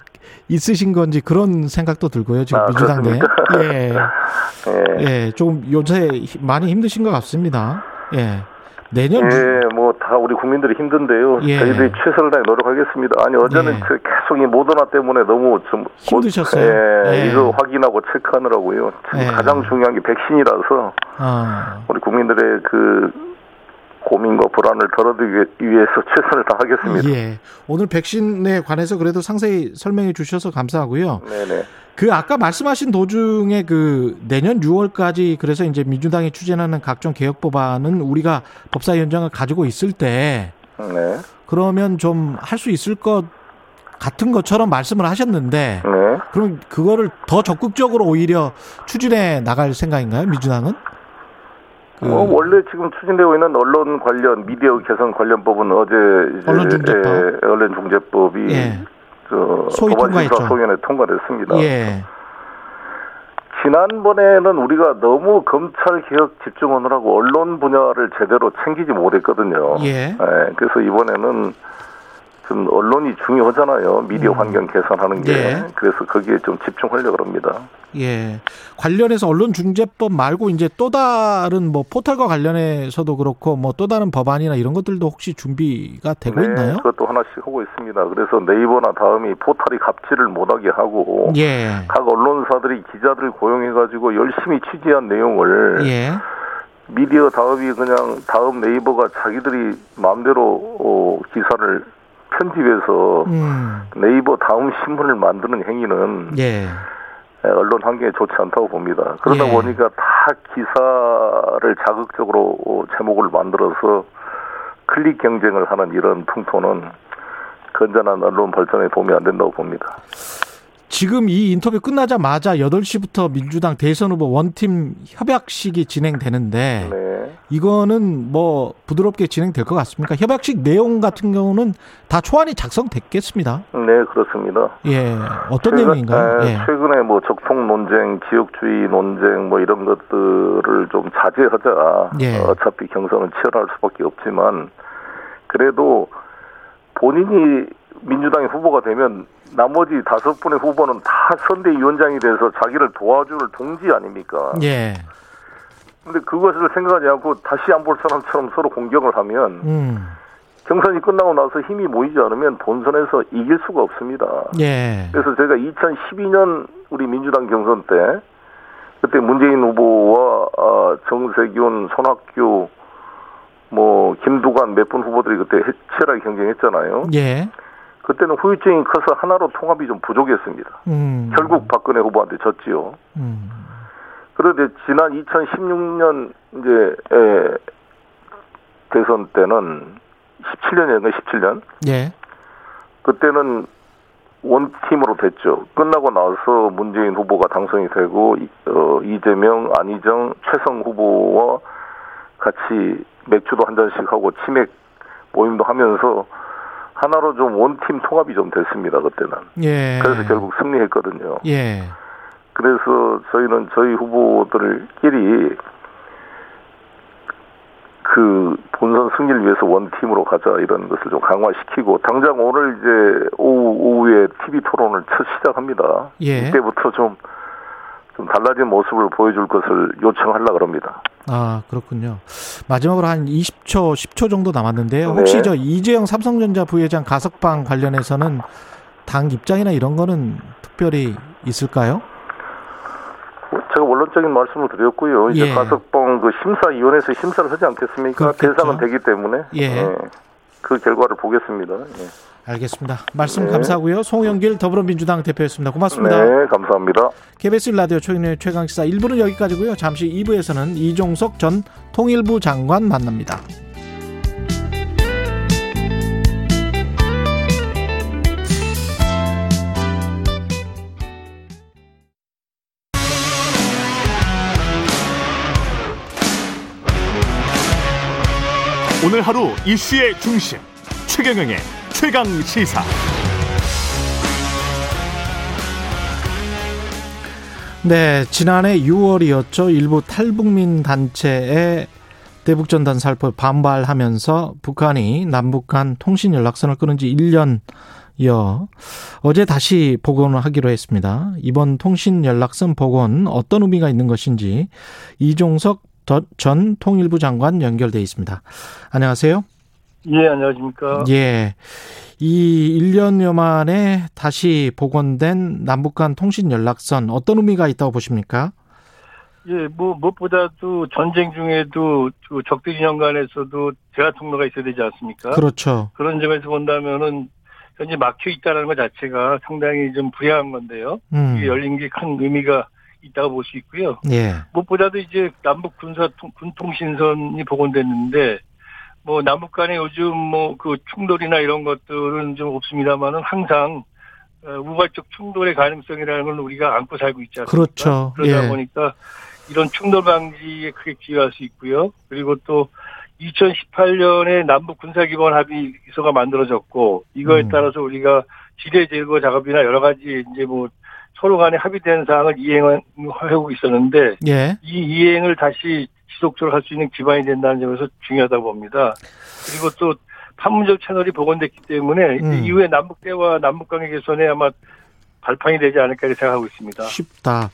있으신 건지 그런 생각도 들고요. 지금 아, 민주당 내. 예. 예. 예. 좀 요새 많이 힘드신 것 같습니다. 예. 내년 예, 뭐 다 우리 국민들이 힘든데요. 예. 저희들이 최선을 다해 노력하겠습니다. 아니 어제는 예. 그 계속 이 모더나 때문에 너무 좀 힘드셨어요? 예, 예. 이거 확인하고 체크하느라고요. 지금 예. 가장 중요한 게 백신이라서 아, 우리 국민들의 그 고민과 불안을 덜어드리기 위해서 최선을 다하겠습니다. 예. 오늘 백신에 관해서 그래도 상세히 설명해 주셔서 감사하고요. 네네. 그 아까 말씀하신 도중에 그 내년 6월까지 그래서 이제 민주당이 추진하는 각종 개혁 법안은 우리가 법사위원장을 가지고 있을 때 네. 그러면 좀 할 수 있을 것 같은 것처럼 말씀을 하셨는데 네. 그럼 그거를 더 적극적으로 오히려 추진해 나갈 생각인가요? 민주당은? 그뭐 원래 지금 추진되고 있는 언론 관련 미디어 개선 관련법은 어제 언론중재법. 예, 언론중재법이 예. 저 소위 통과했죠. 소위원회 통과됐습니다. 예. 지난번에는 우리가 너무 검찰 개혁 집중하느라고 언론 분야를 제대로 챙기지 못했거든요. 예. 그래서 이번에는 좀 언론이 중요하잖아요. 미디어 음. 환경 개선하는 게. 예. 그래서 거기에 좀 집중하려고 합니다. 예. 관련해서 언론중재법 말고 이제 또 다른 뭐 포털과 관련해서도 그렇고 뭐 또 다른 법안이나 이런 것들도 혹시 준비가 되고 네, 있나요? 그것도 하나씩 하고 있습니다. 그래서 네이버나 다음이 포털이 갑질을 못하게 하고 예. 각 언론사들이 기자들 고용해가지고 열심히 취재한 내용을 예. 미디어 다음이 그냥 다음 네이버가 자기들이 마음대로 어, 기사를 편집해서 음. 네이버 다음 신문을 만드는 행위는 예. 언론 환경에 좋지 않다고 봅니다. 그러다 예. 보니까 다 기사를 자극적으로 어, 제목을 만들어서 클릭 경쟁을 하는 이런 풍토는 건전한 언론 발전에 도움이 안 된다고 봅니다. 지금 이 인터뷰 끝나자마자 8시부터 민주당 대선 후보 원팀 협약식이 진행되는데 네. 이거는 뭐 부드럽게 진행될 것 같습니까? 협약식 내용 같은 경우는 다 초안이 작성됐겠습니다. 네, 그렇습니다. 예. 어떤 최근- 내용인가요? 에, 예. 최근에 뭐 적통 논쟁, 지역주의 논쟁 뭐 이런 것들을 좀 자제하자. 예. 어, 어차피 경선은 치열할 수밖에 없지만 그래도 본인이 민주당의 후보가 되면 나머지 다섯 분의 후보는 다 선대위원장이 돼서 자기를 도와줄 동지 아닙니까? 예. 근데 그것을 생각하지 않고 다시 안 볼 사람처럼 서로 공격을 하면 음. 경선이 끝나고 나서 힘이 모이지 않으면 본선에서 이길 수가 없습니다. 예. 그래서 제가 2012년 우리 민주당 경선 때 그때 문재인 후보와 아, 정세균, 손학규, 뭐 김두관 몇 분 후보들이 그때 치열하게 경쟁했잖아요. 예. 그때는 후유증이 커서 하나로 통합이 좀 부족했습니다. 음. 결국 박근혜 후보한테 졌지요. 음. 그런데 지난 2016년 이제 에, 대선 때는 17년이었나 17년 예. 그때는 원팀으로 됐죠. 끝나고 나서 문재인 후보가 당선이 되고 이- 어, 이재명, 안희정, 최성 후보와 같이 맥주도 한 잔씩 하고 치맥 모임도 하면서 하나로 좀 원팀 통합이 좀 됐습니다. 그때는. 예. 그래서 결국 승리했거든요. 예. 그래서 저희는 저희 후보들끼리 그 본선 승리를 위해서 원팀으로 가자 이런 것을 좀 강화시키고 당장 오늘 이제 오후 오후에 TV 토론을 첫 시작합니다. 예. 이때부터 좀 좀 달라진 모습을 보여줄 것을 요청하려 그럽니다. 아, 그렇군요. 마지막으로 한 20초, 10초 정도 남았는데요. 혹시 네. 저 이재영 삼성전자 부회장 가석방 관련해서는 당 입장이나 이런 거는 특별히 있을까요? 제가 원론적인 말씀을 드렸고요. 이제 예. 가석방 그 심사위원회에서 심사를 하지 않겠습니까? 그렇겠죠. 대상은 되기 때문에 예. 그 결과를 보겠습니다. 예. 알겠습니다. 말씀 네. 감사하고요. 송영길 더불어민주당 대표였습니다. 고맙습니다. 네, 감사합니다. KBS 라디오 최근의 최강시사 1부는 여기까지고요. 잠시 2부에서는 이종석 전 통일부 장관 만납니다. 오늘 하루 이슈의 중심 최경영의 최강 시사. 네, 지난해 6월이었죠. 일부 탈북민 단체의 대북전단 살포 반발하면서 북한이 남북 간 통신 연락선을 끊은 지 1년 이어 어제 다시 복원을 하기로 했습니다. 이번 통신 연락선 복원 어떤 의미가 있는 것인지 이종석 전 통일부 장관 연결돼 있습니다. 안녕하세요. 예, 안녕하십니까. 예. 이 1년여 만에 다시 복원된 남북 간 통신 연락선 어떤 의미가 있다고 보십니까? 예, 뭐 무엇보다도 전쟁 중에도 적대 진영 간에서도 대화 통로가 있어야 되지 않습니까? 그렇죠. 그런 점에서 본다면은 현재 막혀 있다는 것 자체가 상당히 좀 불행한 건데요. 음. 이게 열린 게 큰 의미가 있다고 볼 수 있고요. 예. 무엇보다도 이제 남북 군사 군통신선이 복원됐는데 뭐 남북 간에 요즘 뭐 그 충돌이나 이런 것들은 좀 없습니다만은 항상 어, 우발적 충돌의 가능성이라는 걸 우리가 안고 살고 있지 않습니까? 그렇죠. 그러다 예. 보니까 이런 충돌 방지에 크게 기여할 수 있고요. 그리고 또 2018년에 남북 군사기본 합의서가 만들어졌고 이거에 음. 따라서 우리가 지뢰 제거 작업이나 여러 가지 이제 뭐 서로 간에 합의된 사항을 이행하고 있었는데 예. 이 이행을 다시 지속적으로 할 수 있는 기반이 된다는 점에서 중요하다고 봅니다. 그리고 또 판문점 채널이 복원됐기 때문에 음. 이후에 남북 대화, 남북 관계 개선에 아마 발판이 되지 않을까 생각하고 있습니다. 쉽다.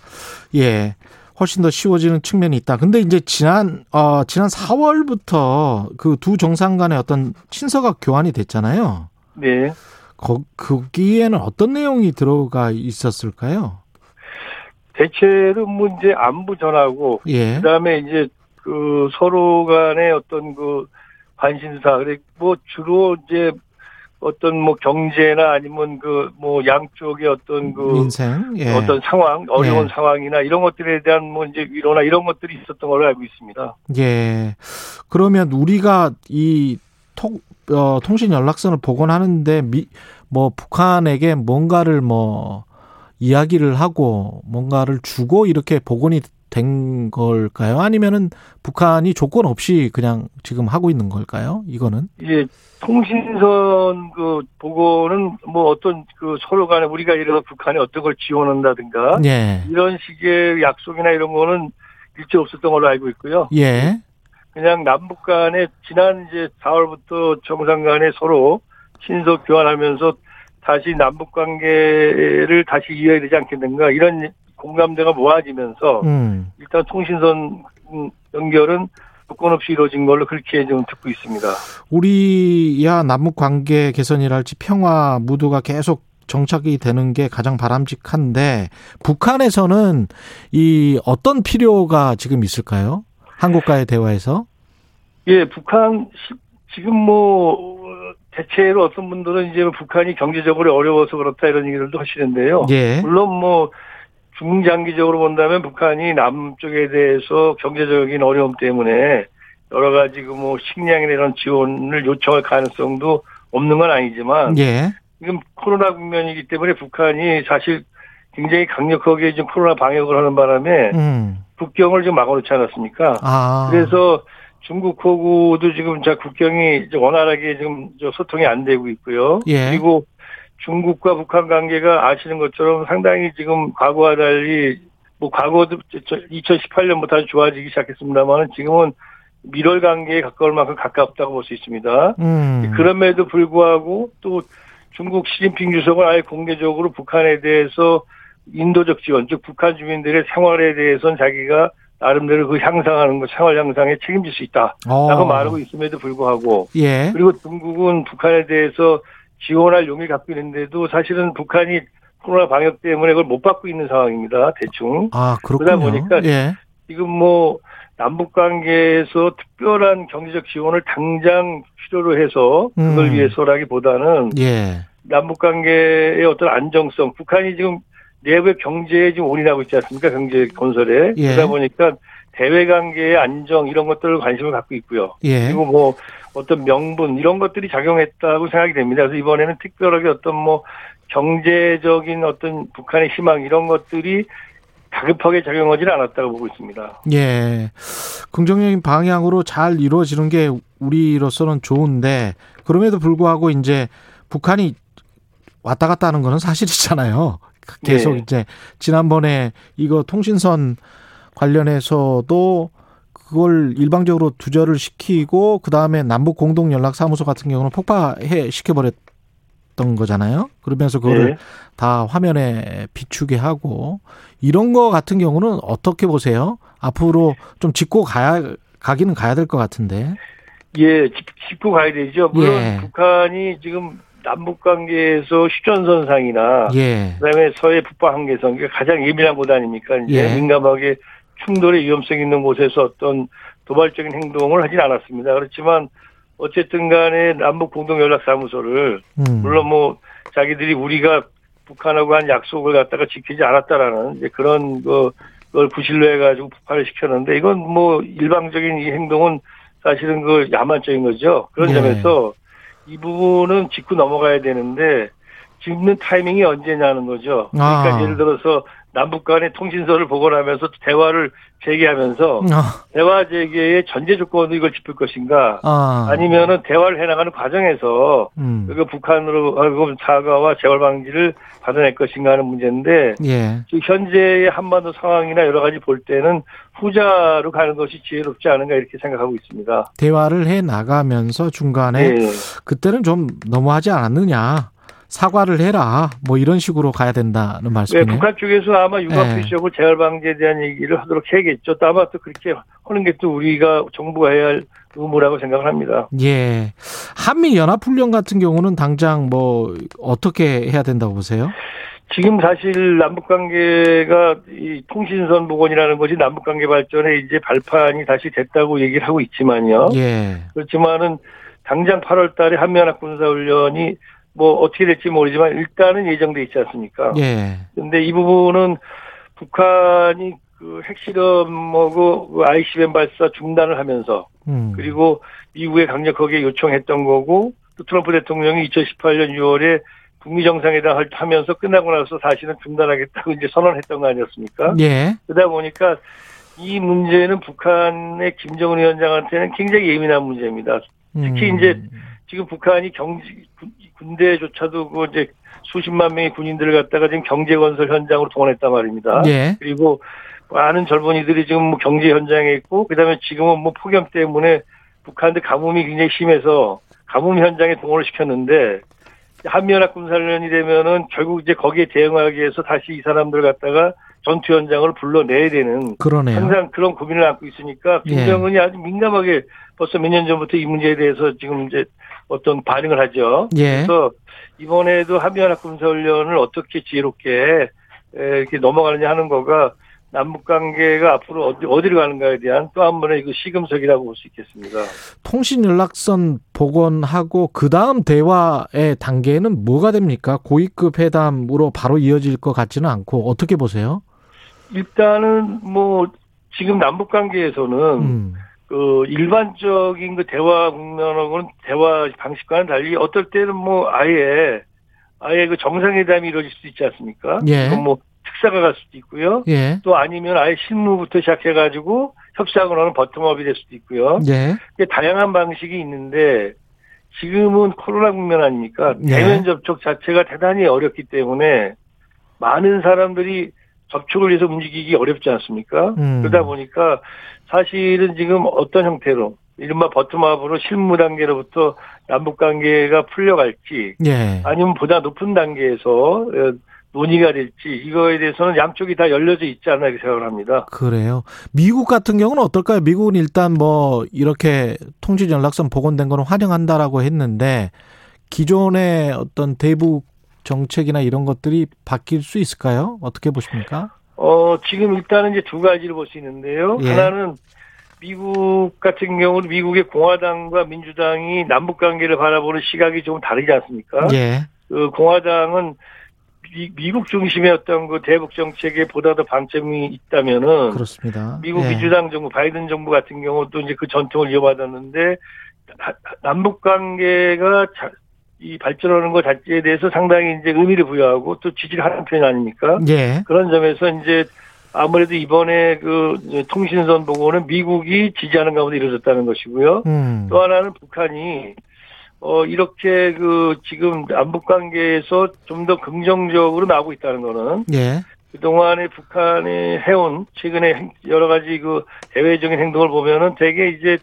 예. 훨씬 더 쉬워지는 측면이 있다. 근데 이제 지난 어 지난 4월부터 그 두 정상 간의 어떤 친서가 교환이 됐잖아요. 네. 거, 거기에는 어떤 내용이 들어가 있었을까요? 대체로 문제 안부 전하고 예. 그다음에 이제 그 서로 간의 어떤 그 관심사 그래 뭐 주로 이제 어떤 뭐 경제나 아니면 그 뭐 양쪽의 어떤 그 인생. 예. 어떤 상황 어려운 예. 상황이나 이런 것들에 대한 뭐 이제 위로나 이런 것들이 있었던 걸로 알고 있습니다. 예. 그러면 우리가 이 통, 어, 통신 연락선을 복원하는데 미, 뭐 북한에게 뭔가를 뭐 이야기를 하고 뭔가를 주고 이렇게 복원이 된 걸까요? 아니면은 북한이 조건 없이 그냥 지금 하고 있는 걸까요? 이거는? 이게 통신선 그 보고는 뭐 어떤 그 서로 간에 우리가 예를 들어 북한이 어떤 걸 지원한다든가 예. 이런 식의 약속이나 이런 거는 일체 없었던 걸로 알고 있고요. 예. 그냥 남북 간에 지난 이제 4월부터 정상 간에 서로 신속 교환하면서 다시 남북 관계를 다시 이어야 되지 않겠는가 이런 공감대가 모아지면서 음. 일단 통신선 연결은 조건 없이 이루어진 걸로 그렇게 좀 듣고 있습니다. 우리야 남북 관계 개선이랄지 평화 무드가 계속 정착이 되는 게 가장 바람직한데 북한에서는 이 어떤 필요가 지금 있을까요? 한국과의 대화에서? 예, 북한 시- 지금 뭐 대체로 어떤 분들은 이제 북한이 경제적으로 어려워서 그렇다 이런 얘기들도 하시는데요. 예. 물론 뭐 중장기적으로 본다면 북한이 남쪽에 대해서 경제적인 어려움 때문에 여러 가지 그 뭐 식량이나 이런 지원을 요청할 가능성도 없는 건 아니지만 예. 지금 코로나 국면이기 때문에 북한이 사실 굉장히 강력하게 지금 코로나 방역을 하는 바람에 음. 국경을 지금 막아놓지 않았습니까? 아. 그래서 중국하고도 지금 자 국경이 원활하게 지금 저 소통이 안 되고 있고요. 예. 그리고 중국과 북한 관계가 아시는 것처럼 상당히 지금 과거와 달리 뭐 과거도 2018년부터 아주 좋아지기 시작했습니다만 지금은 밀월 관계에 가까울 만큼 가깝다고 볼 수 있습니다. 음. 그럼에도 불구하고 또 중국 시진핑 주석은 아예 공개적으로 북한에 대해서 인도적 지원, 즉 북한 주민들의 생활에 대해서는 자기가 나름대로 그 향상하는 것, 생활 향상에 책임질 수 있다라고 어. 말하고 있음에도 불구하고 예. 그리고 중국은 북한에 대해서 지원할 용의를 갖고 있는데도 사실은 북한이 코로나 방역 때문에 그걸 못 받고 있는 상황입니다. 대충. 아, 그러다 그렇군요. 보니까 예. 지금 뭐 남북 관계에서 특별한 경제적 지원을 당장 필요로 해서 그걸 음. 위해서라기보다는 예. 남북 관계의 어떤 안정성, 북한이 지금 내부의 경제에 지금 올인하고 있지 않습니까? 경제 건설에. 예. 그러다 보니까 대외 관계의 안정 이런 것들을 관심을 갖고 있고요. 예. 그리고 뭐 어떤 명분 이런 것들이 작용했다고 생각이 됩니다. 그래서 이번에는 특별하게 어떤 뭐 경제적인 어떤 북한의 희망 이런 것들이 다급하게 작용하지는 않았다고 보고 있습니다. 예. 긍정적인 방향으로 잘 이루어지는 게 우리로서는 좋은데 그럼에도 불구하고 이제 북한이 왔다 갔다 하는 거는 사실이잖아요. 계속 네. 이제 지난번에 이거 통신선 관련해서도 그걸 일방적으로 두절을 시키고 그 다음에 남북 공동 연락 사무소 같은 경우는 폭파해 시켜 버렸지 했던 거잖아요. 그러면서 그거를 네. 다 화면에 비추게 하고 이런 거 같은 경우는 어떻게 보세요? 앞으로 좀 짚고 가야 가기는 가야 될 것 같은데. 예, 짚- 짚고 가야 되죠. 물론 예. 북한이 지금 남북 관계에서 휴전선상이나 예. 그다음에 서해 북방 한계선 가장 예민한 곳 아닙니까? 이제 예. 민감하게 충돌의 위험성 있는 곳에서 어떤 도발적인 행동을 하진 않았습니다. 그렇지만 어쨌든 간에 남북 공동 연락 사무소를 음. 물론 뭐 자기들이 우리가 북한하고 한 약속을 갖다가 지키지 않았다라는 이제 그런 거 그걸 구실로 해가지고 북한을 시켰는데 이건 뭐 일방적인 이 행동은 사실은 그 야만적인 거죠. 그런 네. 점에서 이 부분은 짚고 넘어가야 되는데 짚는 타이밍이 언제냐는 거죠. 그러니까 아. 예를 들어서 남북 간의 통신서를 복원하면서 대화를 재개하면서 아, 대화 재개의 전제 조건으로 이걸 짚을 것인가 아. 아니면은 대화를 해나가는 과정에서 음. 그 북한으로 하고 사과와 재벌 방지를 받아낼 것인가 하는 문제인데 예. 현재의 한반도 상황이나 여러 가지 볼 때는 후자로 가는 것이 지혜롭지 않은가 이렇게 생각하고 있습니다. 대화를 해 나가면서 중간에 네. 그때는 좀 너무하지 않았느냐. 사과를 해라. 뭐 이런 식으로 가야 된다는 네, 말씀이네요. 북한 쪽에서 아마 육아 네. 표시하고 재활 방지에 대한 얘기를 하도록 해야겠죠. 또 아마 또 그렇게 하는 게 또 우리가 정부가 해야 할 의무라고 생각을 합니다. 예. 한미 연합 훈련 같은 경우는 당장 뭐 어떻게 해야 된다고 보세요? 지금 사실 남북 관계가 이 통신선 복원이라는 것이 남북 관계 발전에 이제 발판이 다시 됐다고 얘기를 하고 있지만요. 예. 그렇지만은 당장 8월 달에 한미연합 군사훈련이 뭐 어떻게 될지 모르지만 일단은 예정돼 있지 않습니까? 예. 근데 이 부분은 북한이 그 핵실험하고 그 ICBM 발사 중단을 하면서 음. 그리고 미국에 강력하게 요청했던 거고 또 트럼프 대통령이 2018년 6월에 북미 정상회담 할- 하면서 끝나고 나서 다시는 중단하겠다고 이제 선언했던 거 아니었습니까? 예. 그러다 보니까 이 문제는 북한의 김정은 위원장한테는 굉장히 예민한 문제입니다. 특히 음. 이제 지금 북한이 경제 군- 군대조차도 그 이제 수십만 명의 군인들을 갖다가 지금 경제 건설 현장으로 동원했단 말입니다. 예. 그리고 많은 젊은이들이 지금 뭐 경제 현장에 있고 그다음에 지금은 뭐 폭염 때문에 북한들 가뭄이 굉장히 심해서 가뭄 현장에 동원을 시켰는데 한미연합 군사훈련이 되면은 결국 이제 거기에 대응하기 위해서 다시 이 사람들 갖다가 전투 현장을 불러내야 되는 그러네요. 항상 그런 고민을 안고 있으니까 예. 김정은이 아주 민감하게 벌써 몇 년 전부터 이 문제에 대해서 지금 이제 어떤 반응을 하죠. 예. 그래서 이번에도 한미연합 군사훈련을 어떻게 지혜롭게 에, 이렇게 넘어가느냐 하는 거가 남북 관계가 앞으로 어디, 어디로 가는가에 대한 또 한 번의 그 시금석이라고 볼 수 있겠습니다. 통신 연락선 복원하고 그 다음 대화의 단계는 뭐가 됩니까? 고위급 회담으로 바로 이어질 것 같지는 않고 어떻게 보세요? 일단은 뭐 지금 남북 관계에서는 음. 그 일반적인 그 대화 국면하고는 대화 방식과는 달리 어떨 때는 뭐 아예 아예 그 정상회담이 이루어질 수도 있지 않습니까? 예. 뭐 특사가 갈 수도 있고요. 예. 또 아니면 아예 실무부터 시작해가지고 협상을 하는 버텀업이 될 수도 있고요. 예. 다양한 방식이 있는데 지금은 코로나 국면 아닙니까? 예. 대면 접촉 자체가 대단히 어렵기 때문에 많은 사람들이 접촉을 위해서 움직이기 어렵지 않습니까? 음. 그러다 보니까 사실은 지금 어떤 형태로 이른바 버텀업으로 실무 단계로부터 남북 관계가 풀려갈지 예. 아니면 보다 높은 단계에서 어, 논의가 될지 이거에 대해서는 양쪽이 다 열려져 있지 않나 이렇게 생각을 합니다. 그래요. 미국 같은 경우는 어떨까요? 미국은 일단 뭐 이렇게 통신 연락선 복원된 거는 환영한다라고 했는데 기존의 어떤 대북 정책이나 이런 것들이 바뀔 수 있을까요? 어떻게 보십니까? 어, 지금 일단은 이제 두 가지를 볼 수 있는데요. 예. 하나는 미국 같은 경우는 미국의 공화당과 민주당이 남북 관계를 바라보는 시각이 좀 다르지 않습니까? 예. 그 공화당은 미, 국 중심의 어떤 그 대북 정책에 보다 더 방점이 있다면은 그렇습니다. 미국 예. 민주당 정부, 바이든 정부 같은 경우도 이제 그 전통을 이어받았는데 나- 남북 관계가 자- 이 발전하는 것 자체에 대해서 상당히 이제 의미를 부여하고 또 지지를 하는 편 아닙니까? 예. 그런 점에서 이제 아무래도 이번에 그 통신선 보고는 미국이 지지하는 가운데 이루어졌다는 것이고요. 음. 또 하나는 북한이 어 이렇게 그 지금 남북 관계에서 좀 더 긍정적으로 나오고 있다는 거는 예. 그동안에 북한이 해온 최근에 행- 여러 가지 그 대외적인 행동을 보면은 되게 이제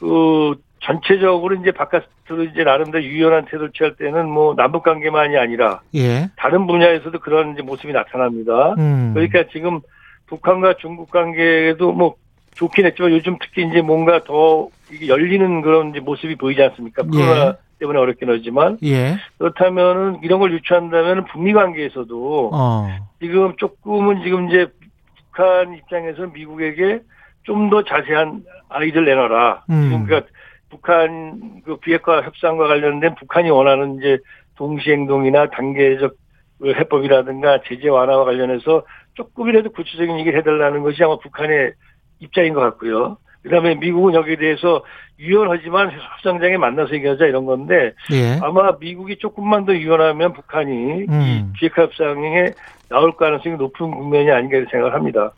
그 전체적으로 이제 바깥으로 이제 나름대로 유연한 태도를 취할 때는 뭐 남북 관계만이 아니라 예. 다른 분야에서도 그런 이제 모습이 나타납니다. 음. 그러니까 지금 북한과 중국 관계도 뭐 좋긴 했지만 요즘 특히 이제 뭔가 더 이게 열리는 그런 이제 모습이 보이지 않습니까? 코로나 예. 때문에 어렵긴 하지만 예. 그렇다면은 이런 걸 유추한다면 북미 관계에서도 어. 지금 조금은 지금 이제 북한 입장에서 미국에게 좀 더 자세한 아이들 내놔라. 음. 지금 그러니까 북한 그 비핵화 협상과 관련된 북한이 원하는 이제 동시행동이나 단계적 그 해법이라든가 제재 완화와 관련해서 조금이라도 구체적인 얘기를 해달라는 것이 아마 북한의 입장인 것 같고요. 그다음에 미국은 여기에 대해서 유연하지만 협상장에 만나서 얘기하자 이런 건데 예. 아마 미국이 조금만 더 유연하면 북한이 이 음. 비핵화 협상에 나올 가능성이 높은 국면이 아닌가 생각을 합니다.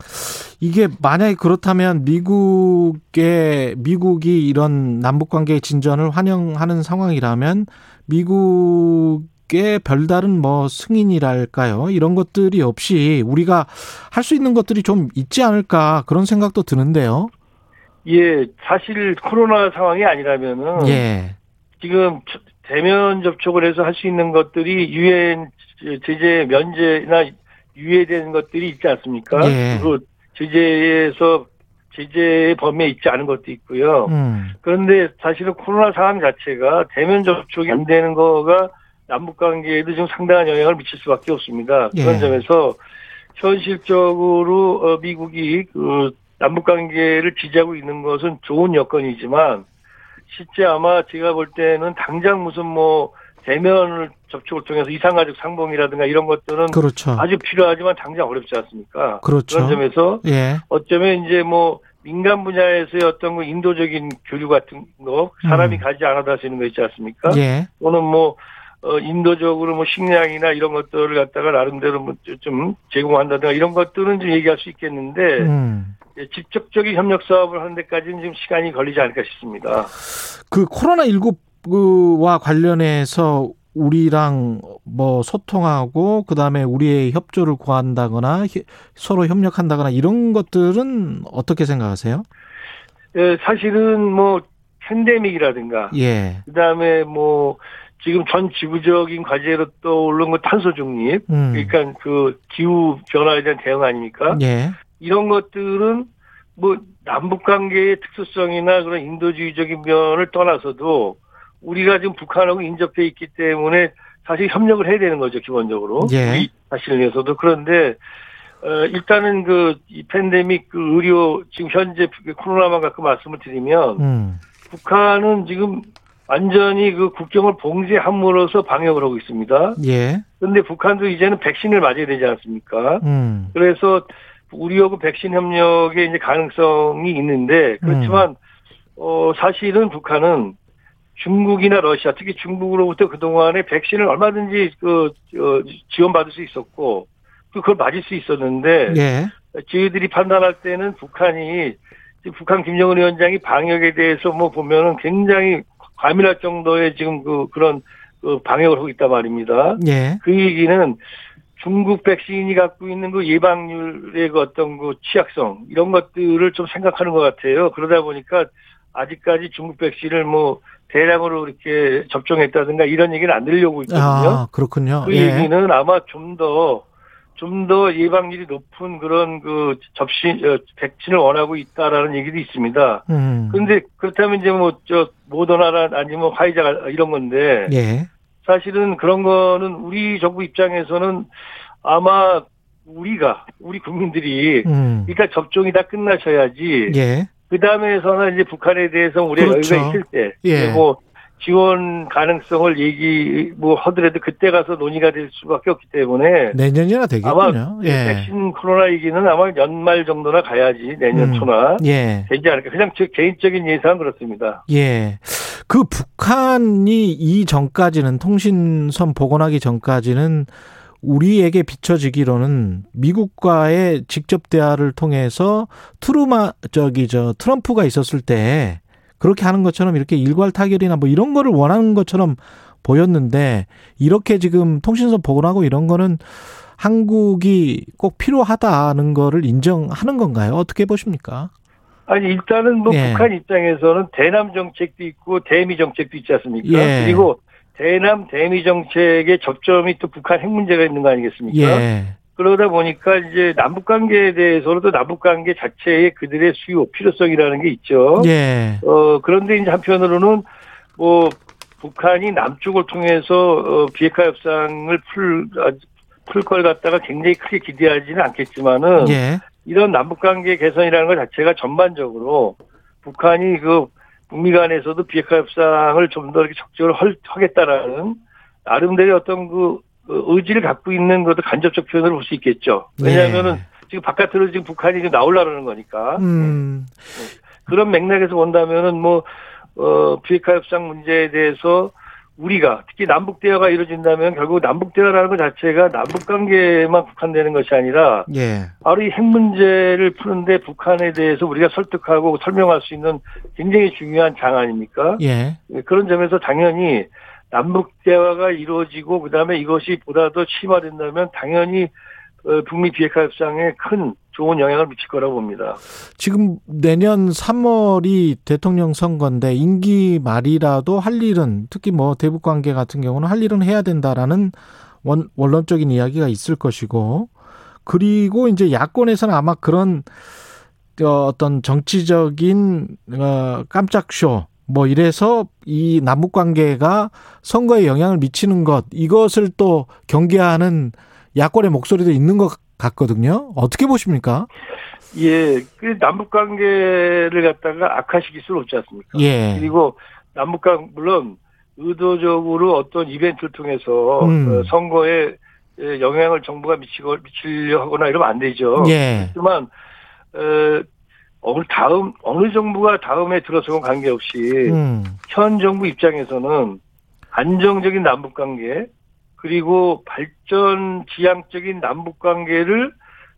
이게 만약에 그렇다면 미국의 미국이 이런 남북 관계 진전을 환영하는 상황이라면 미국의 별다른 뭐 승인이랄까요? 이런 것들이 없이 우리가 할 수 있는 것들이 좀 있지 않을까 그런 생각도 드는데요. 예, 사실 코로나 상황이 아니라면은 예. 지금 대면 접촉을 해서 할 수 있는 것들이 유엔 제재 면제나 유예된 것들이 있지 않습니까? 예. 그 제재에서 제재의 범위에 있지 않은 것도 있고요. 음. 그런데 사실은 코로나 상황 자체가 대면 접촉이 안 되는 거가 남북 관계에도 지금 상당한 영향을 미칠 수밖에 없습니다. 그런 예. 점에서 현실적으로 어, 미국이 그 남북 관계를 지지하고 있는 것은 좋은 여건이지만 실제 아마 제가 볼 때는 당장 무슨 뭐 대면을 접촉을 통해서 이상가족 상봉이라든가 이런 것들은 그렇죠. 아주 필요하지만 당장 어렵지 않습니까? 그렇죠. 그런 점에서 예. 어쩌면 이제 뭐 민간 분야에서의 어떤 그 인도적인 교류 같은 거 사람이 음. 가지 않아도 할 수 있는 거 있지 않습니까? 예. 또는 뭐 어, 인도적으로 뭐 식량이나 이런 것들을 갖다가 나름대로 뭐 좀 제공한다든가 이런 것들은 좀 얘기할 수 있겠는데 음. 예, 직접적인 협력 사업을 하는 데까지는 지금 시간이 걸리지 않을까 싶습니다. 그 코로나 19와 관련해서 우리랑 뭐 소통하고 그다음에 우리의 협조를 구한다거나 히- 서로 협력한다거나 이런 것들은 어떻게 생각하세요? 예, 사실은 뭐 팬데믹이라든가 예. 그다음에 뭐 지금 전 지구적인 과제로 떠오른 거 탄소 중립 음. 그러니까 그 기후 변화에 대한 대응 아닙니까? 예. 이런 것들은 뭐 남북 관계의 특수성이나 그런 인도주의적인 면을 떠나서도 우리가 지금 북한하고 인접해 있기 때문에 사실 협력을 해야 되는 거죠 기본적으로 예. 위해서도 그런데 어, 일단은 그 이 팬데믹 그 의료 지금 현재 코로나만 갖고 말씀을 드리면 음. 북한은 지금 완전히 그 국경을 봉쇄함으로써 방역을 하고 있습니다. 예. 그런데 북한도 이제는 백신을 맞아야 되지 않습니까? 음. 그래서 우리하고 백신 협력의 이제 가능성이 있는데 그렇지만 어 사실은 북한은 중국이나 러시아 특히 중국으로부터 그동안에 백신을 얼마든지 그 어, 지원받을 수 있었고 또 그걸 맞을 수 있었는데 예. 저희들이 판단할 때는 북한이 북한 김정은 위원장이 방역에 대해서 뭐 보면은 굉장히 과민할 정도의 지금 그 그런 그 방역을 하고 있단 말입니다. 예. 그 얘기는 중국 백신이 갖고 있는 그 예방률의 그 어떤 그 취약성 이런 것들을 좀 생각하는 것 같아요. 그러다 보니까 아직까지 중국 백신을 뭐 대량으로 이렇게 접종했다든가 이런 얘기는 안 들려고 있거든요. 아, 그렇군요. 그 예. 얘기는 아마 좀 더 좀 더 예방률이 높은 그런 그 접시 어, 백신을 원하고 있다라는 얘기도 있습니다. 음. 그런데 그렇다면 이제 뭐 저 모더나나 아니면 화이자 이런 건데 예. 사실은 그런 거는 우리 정부 입장에서는 아마 우리가 우리 국민들이 음. 일단 접종이 다 끝나셔야지 예. 그 다음에서는 이제 북한에 대해서 우리가 그렇죠. 여유가 있을 때, 예. 뭐 지원 가능성을 얘기 뭐 하더라도 그때 가서 논의가 될 수밖에 없기 때문에 내년이나 되겠군요. 아마 예. 백신 코로나 얘기는 아마 연말 정도나 가야지 내년 음. 초나 예. 되지 않을까. 그냥 제 개인적인 예상은 그렇습니다. 예. 그 북한이 이 전까지는 통신선 복원하기 전까지는 우리에게 비춰지기로는 미국과의 직접 대화를 통해서 트루마 저기 저 트럼프가 있었을 때 그렇게 하는 것처럼 이렇게 일괄 타결이나 뭐 이런 거를 원하는 것처럼 보였는데 이렇게 지금 통신선 복원하고 이런 거는 한국이 꼭 필요하다는 거를 인정하는 건가요? 어떻게 보십니까? 아니 일단은 뭐 예. 북한 입장에서는 대남 정책도 있고 대미 정책도 있지 않습니까? 예. 그리고 대남 대미 정책의 접점이 또 북한 핵 문제가 있는 거 아니겠습니까? 예. 그러다 보니까 이제 남북 관계에 대해서도 남북 관계 자체의 그들의 수요 필요성이라는 게 있죠. 예. 어 그런데 이제 한편으로는 뭐 북한이 남쪽을 통해서 어, 비핵화 협상을 풀 풀 걸 갖다가 굉장히 크게 기대하지는 않겠지만은 예. 이런 남북 관계 개선이라는 것 자체가 전반적으로 북한이 그 북미 간에서도 비핵화 협상을 좀 더 이렇게 할- 하겠다라는 나름대로 어떤 그 어, 의지를 갖고 있는 것도 간접적 표현으로 볼 수 있겠죠. 왜냐하면은 지금 바깥으로 지금 북한이 지금 나오려는 거니까. 예. 음. 그런 맥락에서 본다면은 뭐, 어, 비핵화 협상 문제에 대해서 우리가 특히 남북 대화가 이루어진다면 결국 남북 대화라는 것 자체가 남북 관계만 국한되는 것이 아니라 예. 바로 이 핵 문제를 푸는데 북한에 대해서 우리가 설득하고 설명할 수 있는 굉장히 중요한 장 아닙니까? 예. 예, 그런 점에서 당연히 남북 대화가 이루어지고 그다음에 이것이 보다 더 심화된다면 당연히 어, 북미 비핵화 협상에 큰 좋은 영향을 미칠 거라고 봅니다. 지금 내년 3월이 대통령 선거인데 임기 말이라도 할 일은 특히 뭐 대북 관계 같은 경우는 할 일은 해야 된다라는 원, 원론적인 이야기가 있을 것이고 그리고 이제 야권에서는 아마 그런 어, 어떤 정치적인 어, 깜짝 쇼 뭐 이래서 이 남북 관계가 선거에 영향을 미치는 것 이것을 또 경계하는 야권의 목소리도 있는 것 같거든요. 어떻게 보십니까? 예, 그 남북 관계를 갖다가 악화시킬 수는 없지 않습니까? 예. 그리고 남북 관 물론 의도적으로 어떤 이벤트를 통해서 음. 어, 선거에 예, 영향을 정부가 미치고 미치려 하거나 이러면 안 되죠. 예. 하지만 어, 다음 어느 정부가 다음에 들어서건 관계없이 음. 현 정부 입장에서는 안정적인 남북 관계 그리고 발전 지향적인 남북 관계를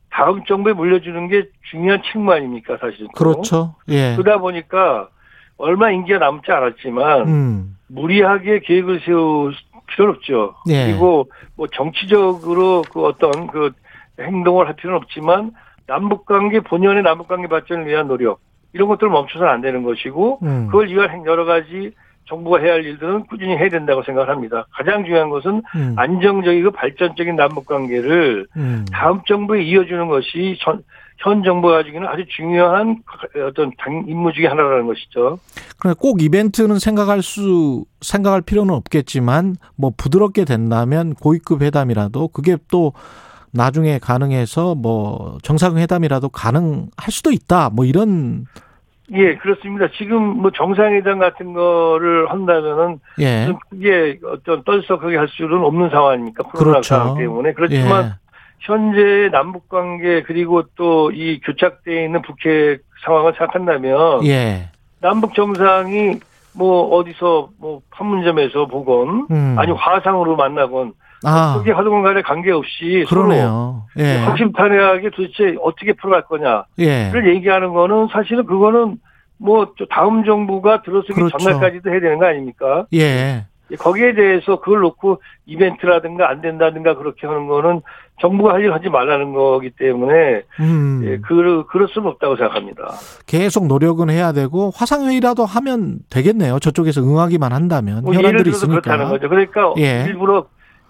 다음 정부에 물려주는 게 중요한 책무 아닙니까 사실은. 또. 그렇죠. 예. 그러다 보니까 얼마 임기가 남지 않았지만 음. 무리하게 계획을 세울 필요는 없죠. 예. 그리고 뭐 정치적으로 그 어떤 그 행동을 할 필요는 없지만 남북 관계 본연의 남북 관계 발전을 위한 노력 이런 것들을 멈춰서는 안 되는 것이고 음. 그걸 위한 여러 가지 정부가 해야 할 일들은 꾸준히 해야 된다고 생각을 합니다. 가장 중요한 것은 음. 안정적이고 발전적인 남북 관계를 음. 다음 정부에 이어주는 것이 전, 현 정부가 가지고는 아주 중요한 어떤 당 임무 중의 하나라는 것이죠. 그래 꼭 이벤트는 생각할 수 생각할 필요는 없겠지만 뭐 부드럽게 된다면 고위급 회담이라도 그게 또 나중에 가능해서 뭐 정상회담이라도 가능할 수도 있다. 뭐 이런 예, 그렇습니다. 지금 뭐 정상회담 같은 거를 한다면은 예. 좀 크게 어떤 떨썩하게 할 수는 없는 상황이니까 코로나 그렇죠. 상황 때문에 그렇지만 예. 현재 남북 관계 그리고 또 이 교착돼 있는 북핵 상황을 생각한다면 예. 남북 정상이 뭐 어디서 뭐 판문점에서 보건 음. 아니 화상으로 만나건 아. 어떻게 하든 간에 관계없이 그러네요. 서로 예. 확신탄회하게 도대체 어떻게 풀어갈 거냐를 예. 얘기하는 거는 사실은 그거는 뭐저 다음 정부가 들어서기 그렇죠. 전날까지도 해야 되는 거 아닙니까? 예. 거기에 대해서 그걸 놓고 이벤트라든가 안 된다든가 그렇게 하는 거는 정부가 할 일 하지 말라는 거기 때문에 음. 예, 그, 그럴 수는 없다고 생각합니다. 계속 노력은 해야 되고 화상 회의라도 하면 되겠네요. 저쪽에서 응하기만 한다면 뭐 예를 들어서 있으니까. 그렇다는 거죠. 그러니까 예. 일부러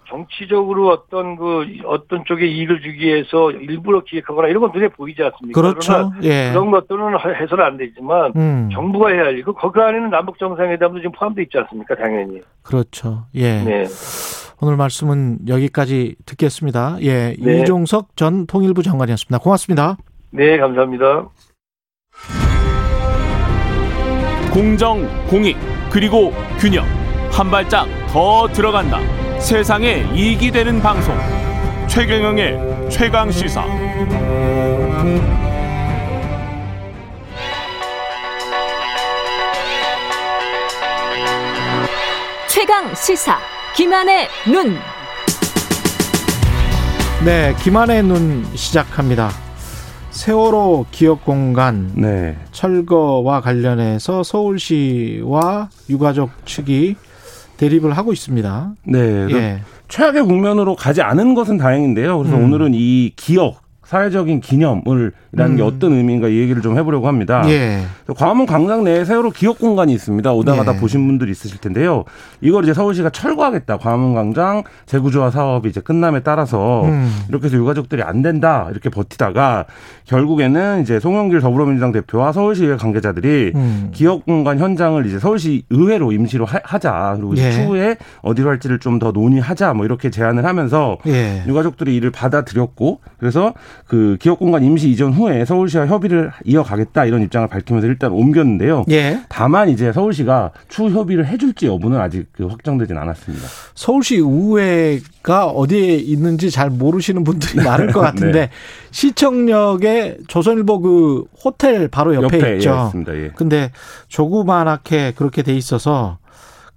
정치적으로 어떤 그 어떤 쪽에 이익을 주기 위해서 일부러 기획하거나 이런 건 눈에 보이지 않습니까? 그렇죠. 그러나 예. 그런 것들은 해서는 안 되지만 음. 정부가 해야 할 일. 그 거기 안에는 남북 정상회담도 지금 포함되어 있지 않습니까? 당연히. 그렇죠. 예. 네. 오늘 말씀은 여기까지 듣겠습니다. 예. 네. 이종석 전 통일부 장관이었습니다. 고맙습니다. 네, 감사합니다. 공정, 공익, 그리고 균형. 한 발짝 더 들어간다. 세상에 이익이 되는 방송. 최경영의 최강 시사. 최강 시사 김한의 눈. 네. 김한의 눈 시작합니다. 세월호 기억 공간 네. 철거와 관련해서 서울시와 유가족 측이 대립을 하고 있습니다. 네. 예. 최악의 국면으로 가지 않은 것은 다행인데요. 그래서 음. 오늘은 이 기억 사회적인 기념을이라는 음. 게 어떤 의미인가 이 얘기를 좀 해보려고 합니다. 예. 광화문 광장 내에 세월호 기억 공간이 있습니다. 오다 가다 예. 보신 분들이 있으실 텐데요. 이걸 이제 서울시가 철거하겠다. 광화문 광장 재구조화 사업이 이제 끝남에 따라서 음. 이렇게 해서 유가족들이 안 된다 이렇게 버티다가 결국에는 이제 송영길 더불어민주당 대표와 서울시의회 관계자들이 음. 기억 공간 현장을 이제 서울시 의회로 임시로 하- 하자 그리고 예. 추후에 어디로 할지를 좀 더 논의하자 뭐 이렇게 제안을 하면서 예. 유가족들이 이를 받아들였고 그래서 그 기업 공간 임시 이전 후에 서울시와 협의를 이어가겠다 이런 입장을 밝히면서 일단 옮겼는데요. 예. 다만 이제 서울시가 추후 협의를 해줄지 여부는 아직 그 확정되진 않았습니다. 서울시 의회가 어디에 있는지 잘 모르시는 분들이 많을 것 같은데 네. 시청역에 조선일보 그 호텔 바로 옆에, 옆에 있죠. 예, 있습니다. 예. 근데 조그만하게 그렇게 돼 있어서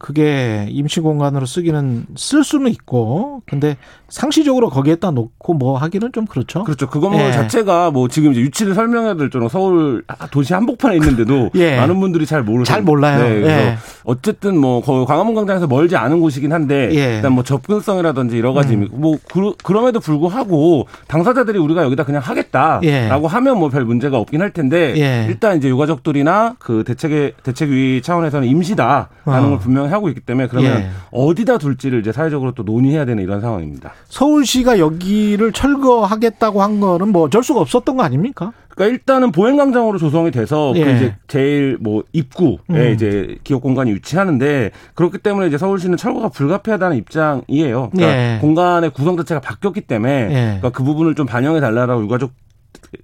그게 임시 공간으로 쓰기는 쓸 수는 있고 근데 상시적으로 거기에다 놓고 뭐 하기는 좀 그렇죠. 그렇죠. 그 건물 예. 자체가 뭐 지금 이제 위치를 설명해야 될 정도로 서울 도시 한복판에 있는데도 예. 많은 분들이 잘 모르죠. 잘 몰라요. 네, 그래서 예. 어쨌든 뭐 광화문 광장에서 멀지 않은 곳이긴 한데 예. 일단 뭐 접근성이라든지 여러 가지 음. 뭐 그, 그럼에도 불구하고 당사자들이 우리가 여기다 그냥 하겠다라고 예. 하면 뭐 별 문제가 없긴 할 텐데 예. 일단 이제 유가족들이나 그 대책의 대책위 차원에서는 임시다라는 어. 걸 분명히 하고 있기 때문에 그러면 예. 어디다 둘지를 이제 사회적으로 또 논의해야 되는 이런 상황입니다. 서울시가 여기를 철거하겠다고 한 거는 뭐 어쩔 수가 없었던 거 아닙니까? 그러니까 일단은 보행광장으로 조성이 돼서 예. 그 이제 제일 뭐 입구에 음. 이제 기업 공간이 위치하는데 그렇기 때문에 이제 서울시는 철거가 불가피하다는 입장이에요. 그러니까 예. 공간의 구성 자체가 바뀌었기 때문에 예. 그러니까 그 부분을 좀 반영해 달라라고 유가족